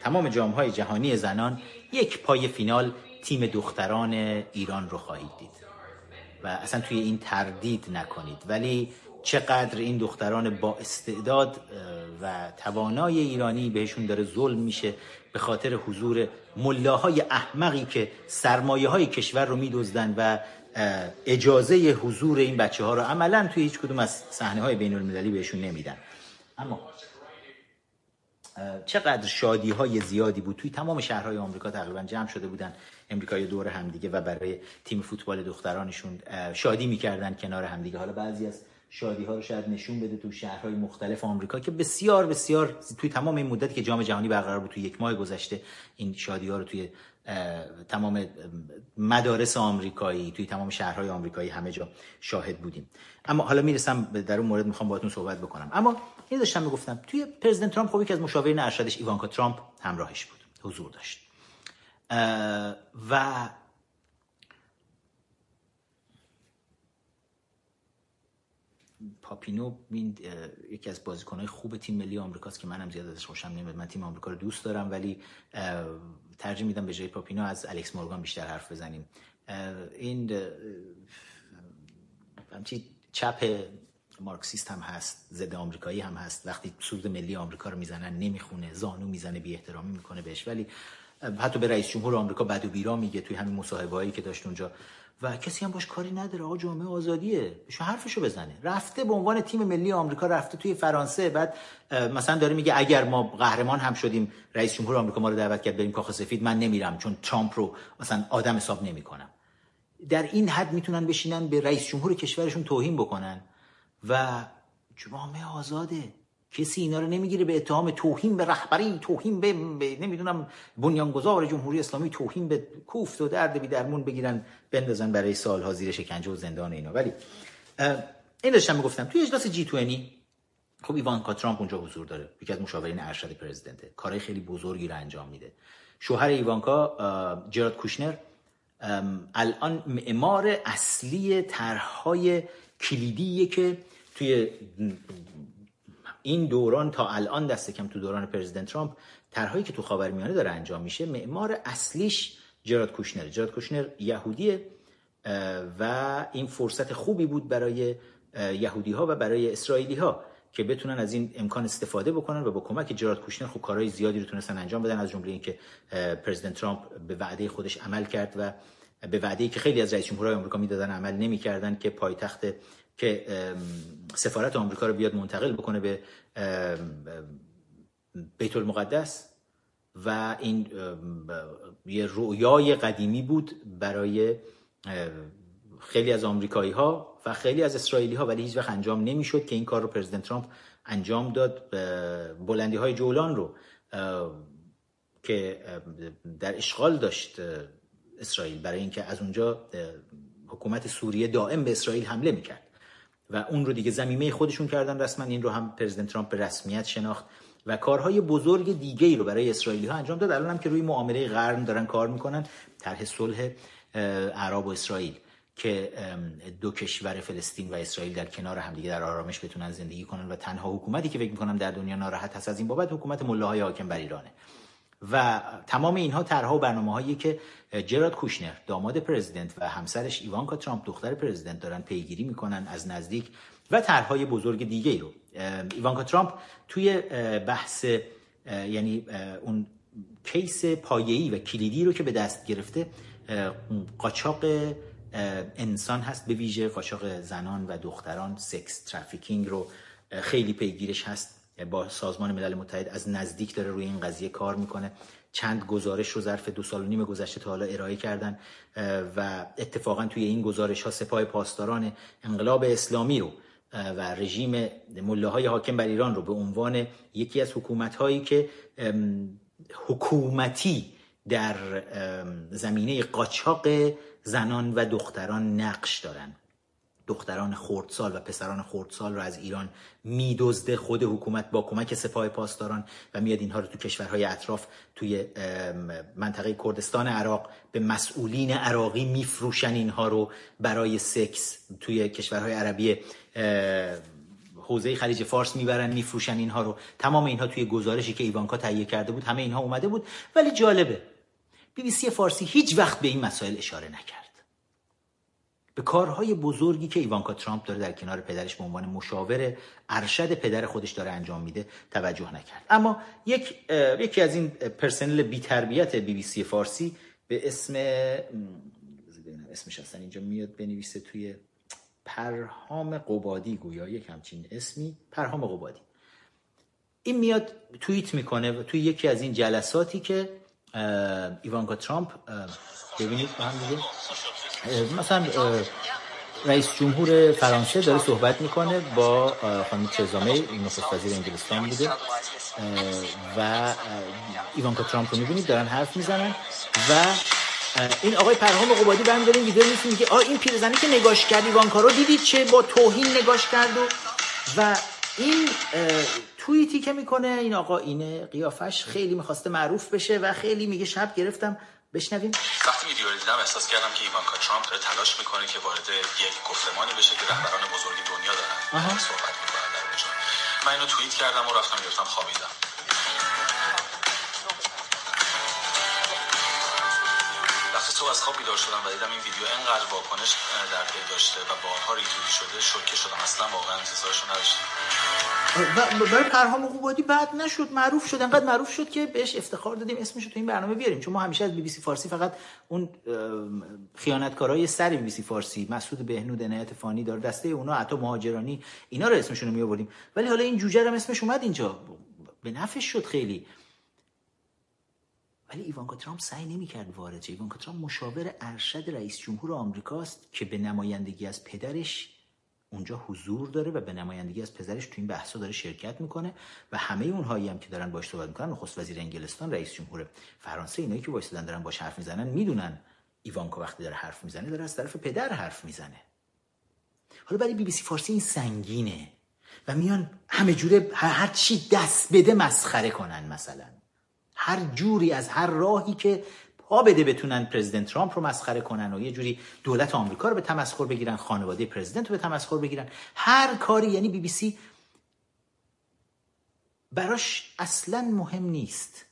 تمام جامهای جهانی زنان یک پای فینال تیم دختران ایران رو خواهید دید. و اصلا توی این تردید نکنید. ولی چقدر این دختران با استعداد و توانای ایرانی بهشون داره ظلم میشه به خاطر حضور ملاهای احمقی که سرمایه های کشور رو میدزدن و اجازه حضور این بچه ها رو عملا توی هیچ کدوم از صحنه های بین المللی بهشون نمیدن. اما چقدر شادی های زیادی بود. توی تمام شهرهای آمریکا تقریبا جمع شده بودن. امریکای دور همدیگه و برای تیم فوتبال دخترانشون شادی می‌کردن کنار همدیگه حالا بعضی از شادی ها رو شاید نشون بده تو شهرهای مختلف آمریکا که بسیار بسیار توی تمام این مدتی که جام جهانی برقرار بود توی یک ماه گذشته این شادی ها رو توی تمام مدارس آمریکایی توی تمام شهرهای آمریکایی همه جا شاهد بودیم. اما حالا می‌رسم در اون مورد می‌خوام باهاتون صحبت بکنم. اما این داشتم می‌گفتم. توی پرزیدنت ترامپ خب که از مشاورین ارشدش ایوانکا ترامپ همراهش بود. حضور داشت. و پاپینو این یکی از بازیکنهای خوب تیم ملی آمریکاست که منم زیاد ازش خوشم نمیاد. من تیم آمریکا رو دوست دارم ولی ترجیح میدم به جای پاپینو از الکس مورگان بیشتر حرف بزنیم. این همچی چپ مارکسیست هم هست ضد آمریکایی هم هست. وقتی سود ملی آمریکا رو می‌زنن نمی‌خونه زانو می‌زنه بی احترامی می‌کنه بهش. ولی حتی به رئیس جمهور آمریکا بد و بیرا میگه توی همین مصاحبه هایی که داشت اونجا. و کسی هم باش کاری نداره آقا جامعه آزادیه. شو حرفشو بزنه. رفته به عنوان تیم ملی آمریکا رفته توی فرانسه. بعد مثلا داره میگه اگر ما قهرمان هم شدیم رئیس جمهور آمریکا ما رو دعوت کرد بریم کاخ سفید من نمیرم چون ترامپ رو مثلا آدم حساب نمی‌کنم. در این حد می‌تونن بشینن به رئیس جمهور کشورشون توهین بکنن. و جامعه آزاده. کسی اینا رو نمی‌گیره به اتهام توهین به رهبری توهین به, به نمی‌دونم بنیانگذار جمهوری اسلامی توهین به کوفت و درد بی درمون بگیرن بندازن برای سالها زیر شکنجه و زندان اینا. ولی این داشتم می‌گفتم توی اجلاس G 20 خب ایوانکا ترامپ اونجا حضور داره یکی از مشاورین ارشد پرزیدنته. کارهای خیلی بزرگی رو انجام میده. شوهر ایوانکا جراد کوشنر الان معمار اصلی طرحهای کلیدیه که توی این دوران تا الان دست کم تو دوران پرزیدنت ترامپ طرحهایی که تو خاورمیانه داره انجام میشه معمار اصلیش جراد کوشنر جراد کوشنر یهودیه و این فرصت خوبی بود برای یهودی ها و برای اسرائیلی ها که بتونن از این امکان استفاده بکنن و با کمک جراد کوشنر خوب کارهای زیادی رو تونستن انجام بدن از جمله اینکه پرزیدنت ترامپ به وعده خودش عمل کرد و به وعده که خیلی از رئیس جمهورهای آمریکا می‌دادن عمل نمی‌کردن که پایتخت که سفارت آمریکا رو بیاد منتقل بکنه به بیت المقدس و این یه رویای قدیمی بود برای خیلی از آمریکایی ها و خیلی از اسرائیلی ها ولی هیچ وقت انجام نمی‌شد که این کار رو پرزیدنت ترامپ انجام داد. بلندی های جولان رو که در اشغال داشت اسرائیل برای اینکه از اونجا حکومت سوریه دائم به اسرائیل حمله می‌کرد. و اون رو دیگه زمینه خودشون کردن رسما. این رو هم پرزیدنت ترامپ به رسمیت شناخت و کارهای بزرگ دیگه ای رو برای اسرائیلی ها انجام داد. الان هم که روی معامله قرن دارن کار می‌کنن طرح صلح عرب و اسرائیل که دو کشور فلسطین و اسرائیل در کنار همدیگه در آرامش بتونن زندگی کنن و تنها حکومتی که فکر می‌کنم در دنیا ناراحت هست از این بابت حکومت ملاهای حاکم بر ایرانه. و تمام اینها طرحها و برنامه هایی که جراد کوشنر داماد پرزیدنت و همسرش ایوانکا ترامپ دختر پرزیدنت دارن پیگیری می‌کنن از نزدیک و طرحهای بزرگ دیگه رو. ایوانکا ترامپ توی بحث یعنی اون case پایه‌ای و کلیدی رو که به دست گرفته قاچاق انسان هست به ویژه قاچاق زنان و دختران sex trafficking رو خیلی پیگیرش هست. با سازمان ملل متحد از نزدیک داره روی این قضیه کار می‌کنه. چند گزارش رو ظرف دو سال و نیم گذشته تا حالا ارائه کردن و اتفاقا توی این گزارش ها سپاه پاسداران انقلاب اسلامی رو و رژیم ملاهای حاکم بر ایران رو به عنوان یکی از حکومت هایی که حکومتی در زمینه قاچاق زنان و دختران نقش دارن. دختران خردسال و پسران خردسال رو از ایران میدزده خود حکومت با کمک سپاه پاسداران و میاد اینها رو تو کشورهای اطراف توی منطقه کردستان عراق به مسئولین عراقی میفروشن اینها رو برای سکس. توی کشورهای عربی حوزه خلیج فارس می‌برن میفروشن اینها رو. تمام اینها توی گزارشی که ایوانکا تهیه کرده بود همه اینها اومده بود. ولی جالبه بی بی سی فارسی هیچ وقت به این مسائل اشاره نکرد. به کارهای بزرگی که ایوانکا ترامپ داره در کنار پدرش به عنوان مشاور ارشد پدر خودش داره انجام میده توجه نکرد. اما یک یکی از این پرسنل بی تربیت بی بی سی فارسی به اسم اسمش اصلا اینجا میاد بنویسه توی پرهام قبادی گویا یک همچین اسمی پرهام قبادی. این میاد توییت می‌کنه توی یکی از این جلساتی که ایوانکا ترامپ ببینید با هم دیگه. مثلا رئیس جمهور فرانسه داره صحبت می‌کنه با خانم چزامه نخست وزیر انگلستان بوده. و ایوانکا ترامپ رو می‌بینید دارن حرف می‌زنن. و این آقای پرهام قبادی برمیداره این ویدیو نیست میگه آ این پیرزنی که نگاش کرد ایوانکا رو دیدید چه با توهین نگاش کرد و و این توییتی که می‌کنه این آقا اینه قیافش خیلی می‌خواسته معروف بشه و خیلی میگه شب گرفتم. بشنویم. وقتی ویدیو رو دیدم احساس کردم که ایوانکا ترامپ داره تلاش می‌کنه که وارد یک گفتمانی بشه که رهبران بزرگ دنیا دارن. صحبت می‌کنن در اونجا من اینو توییت کردم و رفتم گرفتم خوابیدم. صبح از خواب بیدار شدم و دیدم این ویدیو انقدر واکنش در پی داشته و بارها ریتوییت شده شوکه شدم. اصلا واقعا انتظارش رو نداشتم برای پرهام قبادی بعد نشد معروف شد انقدر معروف شد که بهش افتخار دادیم اسمش رو تو این برنامه بیاریم. چون ما همیشه از بی بی سی فارسی فقط اون خیانتکارای سر بی بی سی فارسی مسعود بهنود عنایت فانی داره دسته اونا عطا مهاجرانی اینا رو اسمشون رو می آوردیم ولی حالا این جوجه هم اسمش اومد اینجا. به نفعش شد خیلی. ولی ایوانکا ترامپ سعی نمی‌کرد وارد شه. ایوانکا ترامپ مشاور ارشد رئیس جمهور آمریکاست که به نمایندگی از پدرش اونجا حضور داره و به نمایندگی از پدرش تو این بحثا داره شرکت می‌کنه و همه اونهایی هم که دارن باش صحبت می‌کنن نخست وزیر انگلستان رئیس جمهور فرانسه اینایی که وایسادن دارن باش حرف می‌زنن می‌دونن ایوانکا وقتی داره حرف می‌زنه داره از طرف پدر حرف می‌زنه. حالا برای بی بی سی فارسی این سنگینه و میان همه جوره هر چی دست بده مسخره کنن مثلا. هر جوری از هر راهی که پا بده بتونن پرزیدنت ترامپ رو مسخره کنن و یه جوری دولت آمریکا رو به تمسخر بگیرن خانواده پرزیدنت رو به تمسخر بگیرن. هر کاری یعنی بی بی سی براش اصلا مهم نیست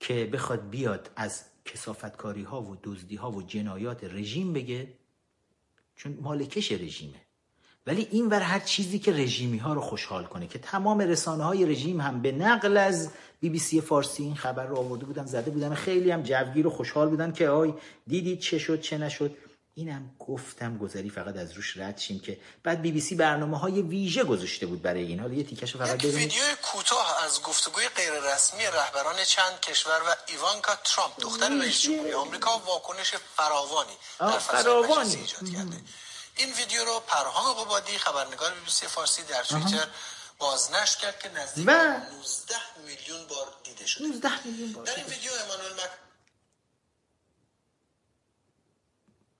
که بخواد بیاد از کسافتکاری ها و دزدی ها و جنایات رژیم بگه چون مالکش رژیمه. ولی این ور هر چیزی که رژیمی ها رو خوشحال کنه که تمام رسانه های رژیم هم به نقل از بی بی سی فارسی این خبر رو آورده بودن زده بودن خیلی هم جوگیر و خوشحال بودن که آی دیدید چه شد چه نشد. اینم گفتم گذری فقط از روش رد شیم که بعد بی بی سی برنامه های ویژه گذاشته بود برای این حالا یه تیکش فقط ببینید ویدیو کوتاه از گفتگوی غیر رسمی رهبران چند کشور و ایوانکا ترامپ دختر رئیس جمهوری آمریکا واکنش فراوانی در فراوانی. ایجاد کرده. این ویدیو رو پرهام قبادی خبرنگار بی بی سی فارسی در توییتر بازنشر کرد که نزدیک 19 میلیون بار دیده شده. 19 میلیون بار در این ویدیو امانوئل مک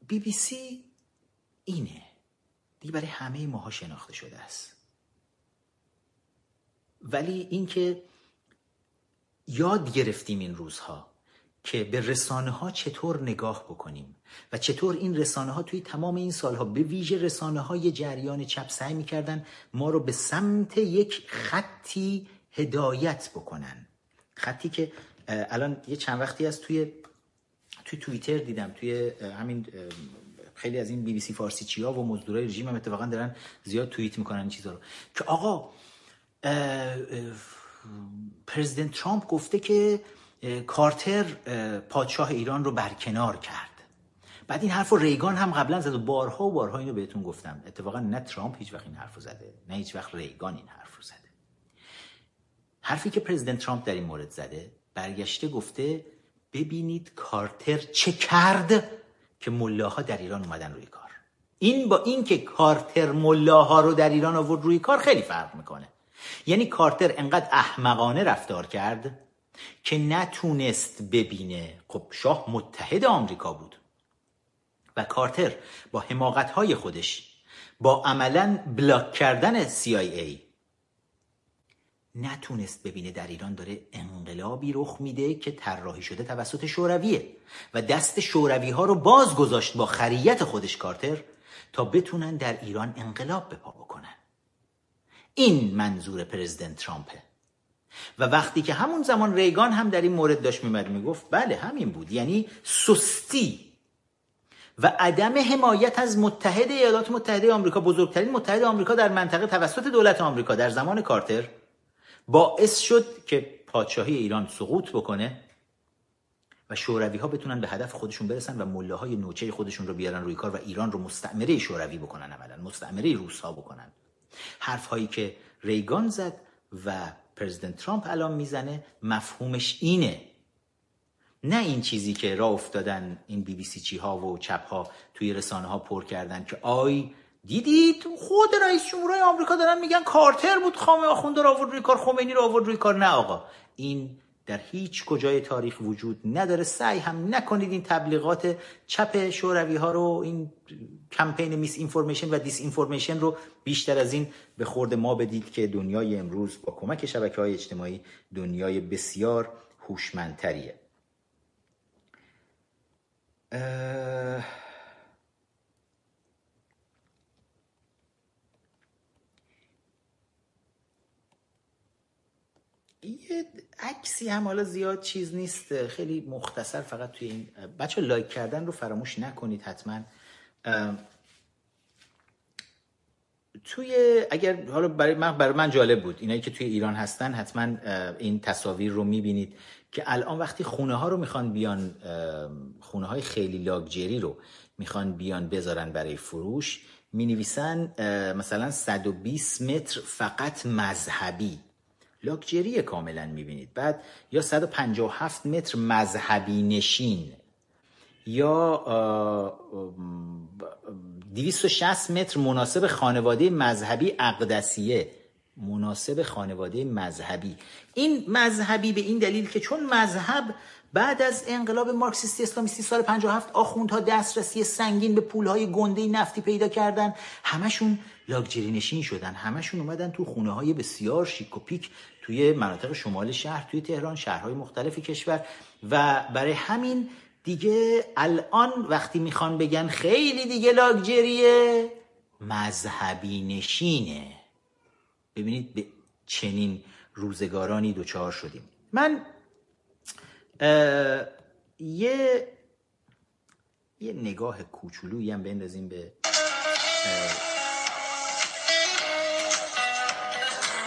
بی بی سی اینه. دیگه برای همه ماها شناخته شده است. ولی اینکه یاد گرفتیم این روزها که به رسانه ها چطور نگاه بکنیم. و چطور این رسانه ها توی تمام این سالها به ویژه رسانه های جریان چپ سعی می‌کردن ما رو به سمت یک خطی هدایت بکنن. خطی که الان یه چند وقتی از توی توی توییتر دیدم توی همین خیلی از این بی بی سی فارسی چیا و مزدورای رژیم هم اتفاقا دارن زیاد توییت می‌کنن این چیزا رو. که آقا پرزیدنت ترامپ گفته که کارتر پادشاه ایران رو برکنار کرد. بعد این حرف ریگان هم قبلا زد و بارها و بارها اینو بهتون گفتم. اتفاقا نه ترامپ هیچ وقت این حرف زده نه هیچ وقت ریگان این حرف رو زده. حرفی که پرزیدنت ترامپ در این مورد زده برگشته گفته ببینید کارتر چه کرد که ملاها در ایران اومدن روی کار. این با این که کارتر ملاها رو در ایران آورد روی کار خیلی فرق می‌کنه. یعنی کارتر انقدر احمقانه رفتار کرد که نتونست ببینه خب شاه متحد آمریکا بود. و کارتر با حماقت های خودش با عملا بلاک کردن CIA نتونست ببینه در ایران داره انقلابی رخ میده که طراحی شده توسط شورویه و دست شوروی ها رو باز گذاشت با خریت خودش کارتر تا بتونن در ایران انقلاب به پا بکنن. این منظور پرزیدنت ترامپه. و وقتی که همون زمان ریگان هم در این مورد داشت میمد می‌گفت بله همین بود. یعنی سستی و عدم حمایت از متحد ایالات متحده آمریکا بزرگترین متحد آمریکا در منطقه توسط دولت آمریکا در زمان کارتر باعث شد که پادشاهی ایران سقوط بکنه و شوروی ها بتونن به هدف خودشون برسن و مله های نوچه خودشون رو بیارن روی کار و ایران رو مستعمره شوروی بکنن عملا مستعمره روس ها بکنن. حرف هایی که ریگان زد و پرزیدنت ترامپ الان می‌زنه مفهومش اینه نه این چیزی که راه افتادن این بی بی سی چی ها و چپ ها توی رسانه ها پر کردن که آی دیدید؟ خود رئیس جمهورهای آمریکا دارن میگن کارتر بود خامه آخوند رو آورد روی کار خمینی رو آورد روی کار. نه آقا. این در هیچ کجای تاریخ وجود نداره. سعی هم نکنید این تبلیغات چپ شوروی ها رو این کمپین misinformation و disinformation رو بیشتر از این به خورد ما بدید که دنیای امروز با کمک شبکه های اجتماعی دنیای بسیار هوشمندتریه. یه عکسی هم حالا زیاد چیز نیست. خیلی مختصر فقط توی این بچه لایک کردن رو فراموش نکنید حتما. توی اگر حالا برای من برای من جالب بود. اینایی که توی ایران هستن حتما این تصاویر رو می‌بینید. که الان وقتی خونه ها رو می‌خوان بیان خونه های خیلی لاکجری رو می‌خوان بیان بذارن برای فروش می نویسن مثلا 120 متر فقط مذهبی. لاکجری کاملا می‌بینید. بعد یا 157 متر مذهبی نشین یا 260 متر مناسب خانواده مذهبی اقدسیه. مناسب خانواده مذهبی. این مذهبی به این دلیل که چون مذهب بعد از انقلاب مارکسیستی اسلامیستی سال 57 آخوندها دسترسی سنگین به پولهای گنده نفتی پیدا کردن همشون لاکجری نشین شدن. همشون اومدن تو خونه های بسیار شیک و پیک توی مناطق شمال شهر توی تهران شهرهای مختلف کشور. و برای همین دیگه الان وقتی می‌خوان بگن خیلی دیگه لاکجریه مذهبی نشینه. ببینید به چنین روزگارانی دوچار شدیم. من یه یه نگاه کوچولویی هم بندازیم به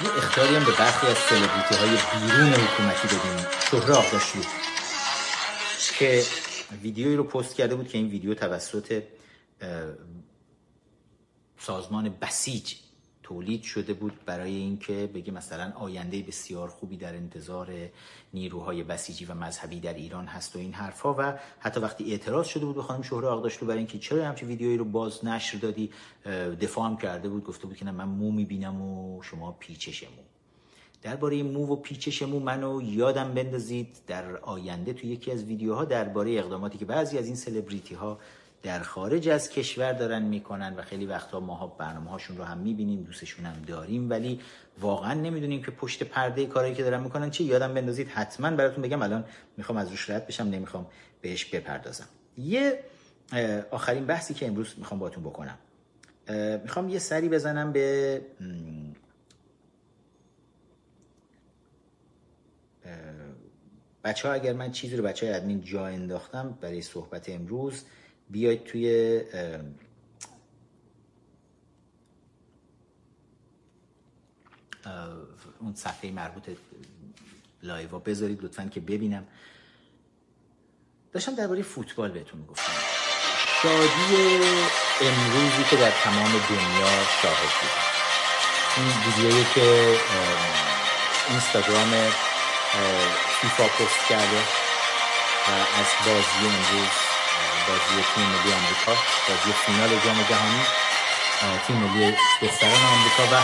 یه اختیاری هم به برخی از سلبریتی های بیرون حکومتی بدیم. شهره آقداشلو که ویدیویی رو پست کرده بود که این ویدیو توسط سازمان بسیج تولید شده بود برای اینکه بگه مثلا آینده بسیار خوبی در انتظار نیروهای بسیجی و مذهبی در ایران هست و این حرفها و حتی وقتی اعتراض شده بود به خانم شهره آقداشلو برای اینکه چرا همچین ویدیویی رو باز نشر دادی دفاع هم کرده بود گفته بود که نه من مو می‌بینم و شما پیچش مو. درباره مو و پیچش مو منو یادم بندازید. در آینده تو یکی از ویدیوها درباره اقداماتی که بعضی از این سلبریتی ها در خارج از کشور دارن می‌کنن و خیلی وقتا ماها برنامه هاشون رو هم می‌بینیم دوستشون هم داریم ولی واقعا نمی‌دونیم که پشت پرده کاری که دارن می‌کنن چه یادم بندازید حتما براتون بگم الان می‌خوام از روش رد بشم نمی‌خوام بهش بپردازم. یه آخرین بحثی که امروز می‌خوام باتون بکنم. می‌خوام یه سری بزنم به بچه ها اگر من چیزی رو بچه های ادمین جا انداختم برای صحبت امروز بیاید توی اون صفحه مربوط live بذارید لطفا که ببینم. داشتم درباره فوتبال بهتون گفتم شادی امروزی که در تمام دنیا شاهد بودم این ویدیویی که اینستاگرام فیفا پست کرده و از بازی امروز بازی تیم ملی آمریکا بازی فینال جام جهانی تیم ملی دختران آمریکا و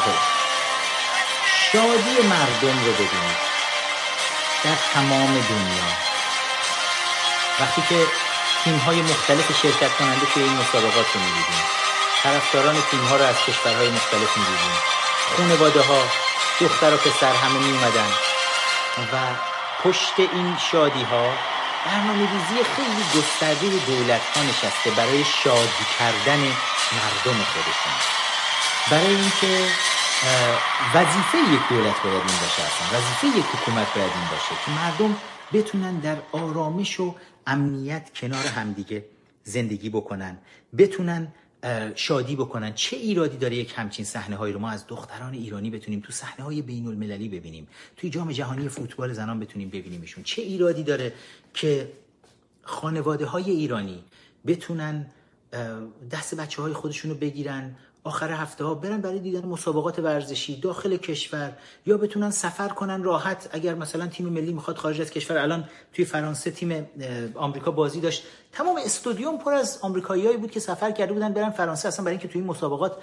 شادی مردم رو ببینید. در تمام دنیا. وقتی که تیم های مختلف شرکت کننده توی این مسابقات رو می‌دیدیم طرفداران تیم ها رو از کشورهای مختلف می‌دیدیم خانواده ها دختر و پسر همه می اومدن و پشت این شادی ها برنامه ریزی خیلی گسترده دولت ها نشسته برای شادی کردن مردم خودشون برای اینکه وظیفه یک دولت باید این باشه اصلا. وظیفه یک حکومت باید این باشه که مردم بتونن در آرامش و امنیت کنار همدیگه زندگی بکنن. بتونن شادی بکنن. چه ایرادی داره یک همچین صحنه هایی رو؟ ما از دختران ایرانی بتونیم تو صحنه های بین المللی ببینیم. توی جام جهانی فوتبال زنان بتونیم ببینیمشون. چه ایرادی داره که خانواده های ایرانی بتونن دست بچه های خودشون رو بگیرن آخر هفته ها برن برای دیدن مسابقات ورزشی داخل کشور یا بتونن سفر کنن راحت. اگر مثلا تیم ملی می‌خواد خارج از کشور الان توی فرانسه تیم آمریکا بازی داشت. تمام استودیوم پر از آمریکاییایی بود که سفر کرده بودن برن فرانسه اصلا برای اینکه توی این مسابقات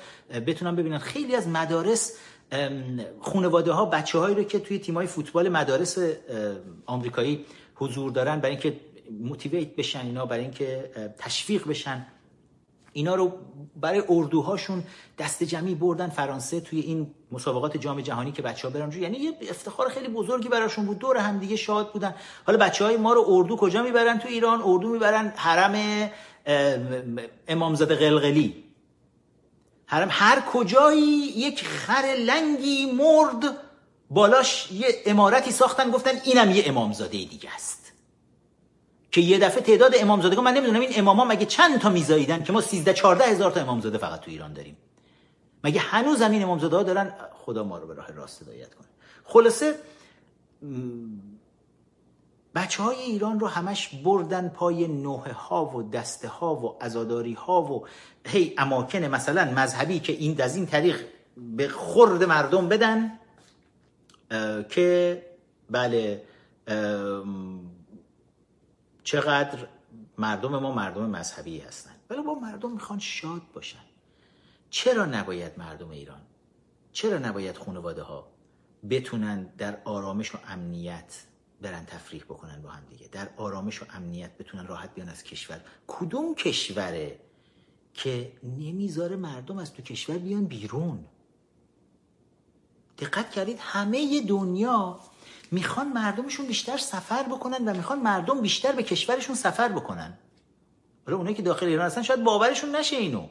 بتونن ببینن. خیلی از مدارس خانواده ها بچه هایی رو که توی تیمای فوتبال مدارس آمریکایی حضور دارن برای اینکه موتیویت بشن اینا برای اینکه تشویق بشن. اینا رو برای اردوهاشون دست جمعی بردن فرانسه توی این مسابقات جام جهانی که بچه ها برن یعنی یه افتخار خیلی بزرگی براشون بود. دور هم دیگه شاد بودن. حالا بچه های ما رو اردو کجا می‌برن تو ایران؟ اردو می‌برن حرم امامزاده قلقلی. حرم هر کجایی یک خر لنگی مرد بالاش یه امارتی ساختن گفتن اینم یه امامزاده دیگه است. که یه دفعه تعداد امامزاده من نمی‌دونم این اماما مگه چند تا میزاییدن که ما 13 14 هزار تا امامزاده فقط تو ایران داریم. مگه هنوز همین امامزاده ها دارن؟ خدا ما رو به راه راست هدایت کنه. خلاصه بچه های ایران رو همش بردن پای نوه ها و دسته ها و ازاداری ها و هی اماکن مثلا مذهبی که این از این طریق به خورد مردم بدن که بله چقدر مردم ما مردم مذهبی هستن. ولی با مردم می‌خوان شاد باشن. چرا نباید مردم ایران چرا نباید خانواده ها بتونن در آرامش و امنیت برن تفریح بکنن با هم دیگه؟ در آرامش و امنیت بتونن راحت بیان از کشور. کدوم کشوره که نمی‌ذاره مردم از تو کشور بیان بیرون؟ دقت کردید همه دنیا می‌خوان مردمشون بیشتر سفر بکنن و می‌خوان مردم بیشتر به کشورشون سفر بکنن. آره اونایی که داخل ایران هستن شاید باورشون نشه اینو.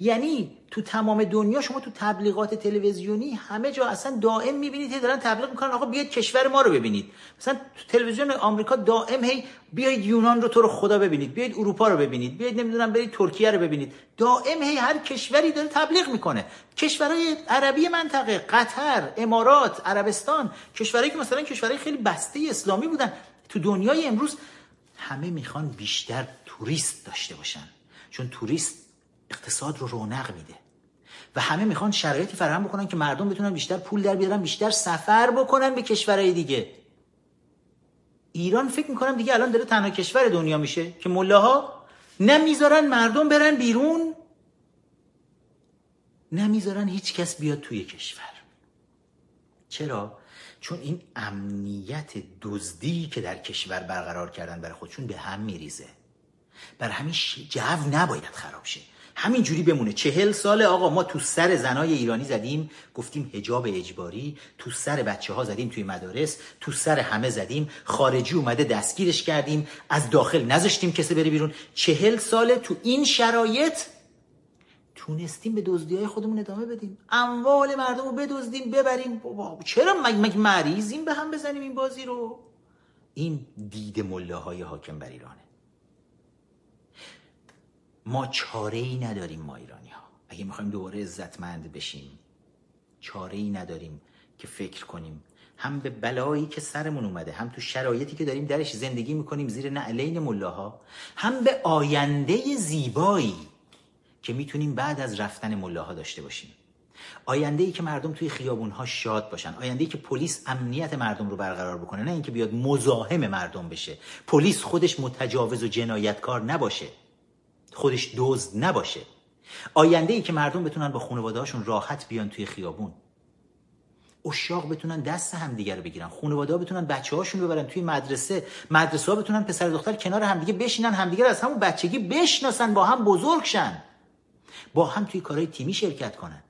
یعنی تو تمام دنیا شما تو تبلیغات تلویزیونی همه جا اصلا دائم می‌بینید که دارن تبلیغ می‌کنن آقا بیاید کشور ما رو ببینید. مثلا تو تلویزیون آمریکا دائم هی بیاید یونان رو تو رو خدا ببینید بیاید اروپا رو ببینید بیاید نمی‌دونم برید ترکیه رو ببینید. دائم هی هر کشوری داره تبلیغ می‌کنه. کشورهای عربی منطقه قطر امارات عربستان کشورهایی که مثلا کشورهای خیلی بسته اسلامی بودن. تو دنیای امروز همه می‌خوان بیشتر توریست داشته باشن. چون توریست اقتصاد رو رونق میده. و همه می‌خوان شرایطی فراهم بکنن که مردم بتونن بیشتر پول در بیارن بیشتر سفر بکنن به کشورهای دیگه. ایران فکر می‌کنم دیگه الان داره تنها کشور دنیا میشه که ملاها نمی‌ذارن مردم برن بیرون. نمی‌ذارن هیچ کس بیاد توی کشور. چرا؟ چون این امنیت دزدی که در کشور برقرار کردن برای خودشون به هم میریزه. بر همین جو نباید خراب شه. همین جوری بمونه. چهل سال آقا ما تو سر زنای ایرانی زدیم گفتیم هجاب اجباری تو سر بچه ها زدیم توی مدارس تو سر همه زدیم خارجی اومده دستگیرش کردیم از داخل نذاشتیم کسی بره بیرون. چهل سال تو این شرایط تونستیم به دزدی های خودمون ادامه بدیم. اموال مردم رو بدزدیم ببریم. چرا مگه مگ مریضیم به هم بزنیم این بازی رو؟ این دید ملاهای حاکم بر ایرانه. ما چاره ای نداریم ما ایرانی ها اگه می‌خوایم دوباره عزتمند بشیم چاره ای نداریم که فکر کنیم. هم به بلایی که سرمون اومده هم تو شرایطی که داریم درش زندگی می‌کنیم زیر نعلین ملاها هم به آینده زیبایی که می‌تونیم بعد از رفتن ملاها داشته باشیم. آینده ای که مردم توی خیابون ها شاد باشن آینده ای که پلیس امنیت مردم رو برقرار بکنه نه اینکه بیاد مزاحم مردم بشه. پلیس خودش متجاوز و جنایتکار نباشه. خودش دزد نباشه. آینده ای که مردم بتونن با خانواده هاشون راحت بیان توی خیابون. اشاق بتونن دست همدیگه رو بگیرن. خانواده ها بتونن بچه هاشون ببرن توی مدرسه. مدرسه ها بتونن پسر دختر کنار همدیگه بشینن همدیگه از همون بچگی بشناسن با هم بزرگ شن. با هم توی کارهای تیمی شرکت کنن.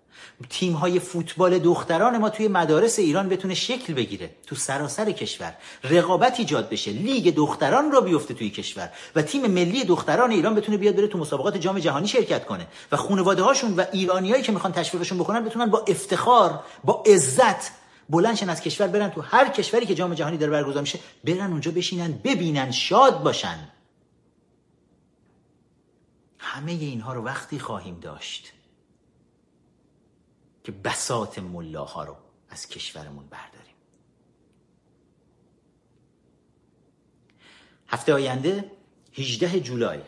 تیم های فوتبال دختران ما توی مدارس ایران بتونه شکل بگیره تو سراسر کشور. رقابت ایجاد بشه. لیگ دختران را بیفته توی کشور. و تیم ملی دختران ایران بتونه بیاد بره تو مسابقات جام جهانی شرکت کنه. و خانواده هاشون و ایرانیایی که می‌خوان تشویقشون بکنن بتونن با افتخار با عزت بلندشن از کشور برن تو هر کشوری که جام جهانی داره برگزار میشه برن اونجا بشینن ببینن شاد باشن. همه اینها رو وقتی خواهیم داشت. که بساط ملاها رو از کشورمون برداریم. هفته آینده 18 جولای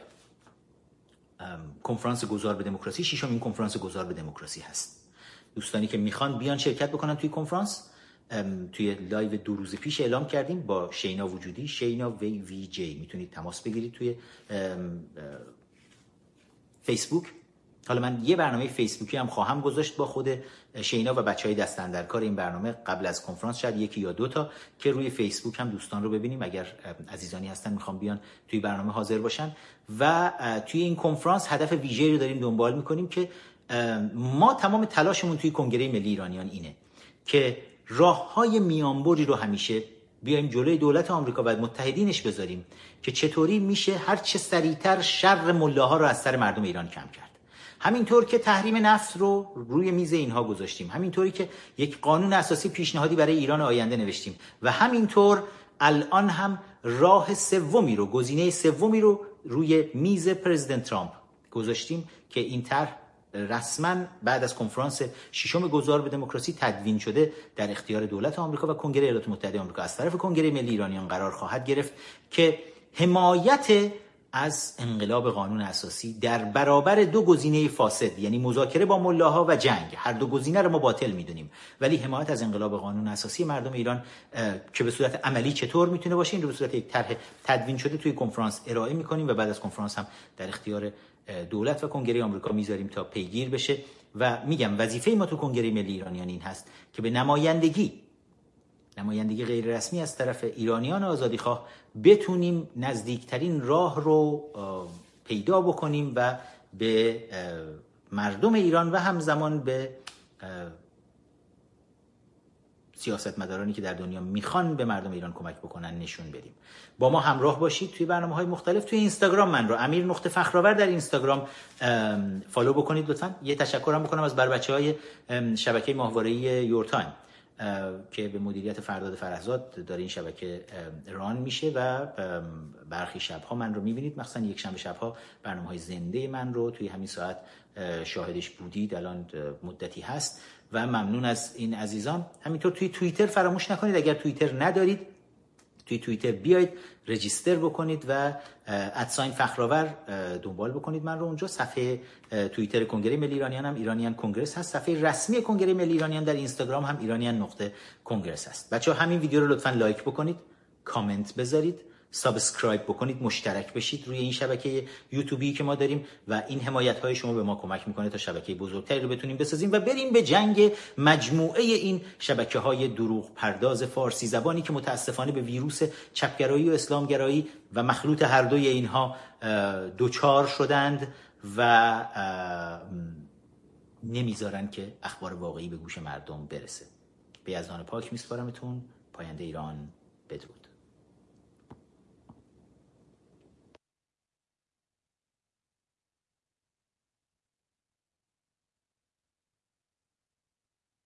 کنفرانس گذار به دموکراسی ششمین کنفرانس گذار به دموکراسی هست. دوستانی که می‌خوان بیان شرکت بکنن توی کنفرانس. توی live دو روز پیش اعلام کردیم با شینا وجودی. شینا VVJ می‌تونید تماس بگیرید توی فیسبوک حالا من یه برنامه فیسبوکی هم خواهم گذاشت با خود شینا و بچه های دستن در کار این برنامه قبل از کنفرانس شاید یکی یا دو تا که روی فیسبوک هم دوستان رو ببینیم. اگر عزیزانی هستن می‌خوام بیان توی برنامه حاضر باشن. و توی این کنفرانس هدف ویژه رو داریم دنبال می‌کنیم که ما تمام تلاشمون توی کنگره ملی ایرانیان اینه که راه های میانبری رو همیشه بیایم جلوی دولت آمریکا و متحدینش بذاریم که چطوری میشه هر چه سریعتر شر ملاها رو از سر مردم ایران کم کرد. همینطور که تحریم نفت رو روی میز اینها گذاشتیم. همینطوری که یک قانون اساسی پیشنهادی برای ایران آینده نوشتیم. و همینطور الان هم راه سومی رو گزینه سومی رو روی میز پرزیدنت ترامپ گذاشتیم که این طرح رسما بعد از کنفرانس ششم گذار به دموکراسی تدوین شده در اختیار دولت آمریکا و کنگره ایالات متحده آمریکا. از طرف کنگره ملی ایرانیان قرار خواهد گرفت که حمایت از انقلاب قانون اساسی در برابر دو گزینه فاسد یعنی مذاکره با ملاها و جنگ. هر دو گزینه رو ما باطل می‌دونیم. ولی حمایت از انقلاب قانون اساسی مردم ایران که به صورت عملی چطور می‌تونه باشه؟ این رو به صورت یک طرح تدوین شده توی کنفرانس ارائه می‌کنیم و بعد از کنفرانس هم در اختیار دولت و کنگره آمریکا می‌ذاریم تا پیگیر بشه. و میگم وظیفه ما تو کنگره ملی ایرانیان این هست که به نمایندگی نمایندگی غیر رسمی از طرف ایرانیان آزادیخواه بتونیم نزدیکترین راه رو پیدا بکنیم و به مردم ایران و همزمان به سیاستمدارانی که در دنیا می‌خوان به مردم ایران کمک بکنن نشون بدیم. با ما همراه باشید توی برنامه های مختلف. توی اینستاگرام من رو امیر نقطه فخرآور در اینستاگرام فالو بکنید لطفا. یه تشکرم بکنم از بر بچه های شبکه ماهواره یورتایم. که به مدیریت فرداد فرهزاد داره این شبکه ران میشه و برخی شبها من رو می‌بینید. مثلا یک شنبه شبها برنامه های زنده من رو توی همین ساعت شاهدش بودید. الان مدتی هست و ممنون از این عزیزان. همینطور توی توییتر فراموش نکنید. اگر توییتر ندارید توی توییتر بیاید رجیستر بکنید و ادساین فخرآور دنبال بکنید. من رو اونجا صفحه توییتر کنگره ملی ایرانیان هم ایرانیان Congress هست. صفحه رسمی کنگره ملی ایرانیان در اینستاگرام هم ایرانیان نقطه Congress هست. بچه همین ویدیو رو لطفا like بکنید کامنت بذارید. subscribe بکنید مشترک بشید روی این شبکه یوتیوبی که ما داریم و این حمایت های شما به ما کمک می‌کنه تا شبکه بزرگتری رو بتونیم بسازیم و بریم به جنگ مجموعه این شبکه های دروغ پرداز فارسی زبانی که متاسفانه به ویروس چپگرایی و اسلامگرایی و مخلوط هر دوی اینها دوچار شدند و نمی‌ذارن که اخبار واقعی به گوش مردم برسه. به یزدان پاک میسپارمتون. پاینده ایران بدرود.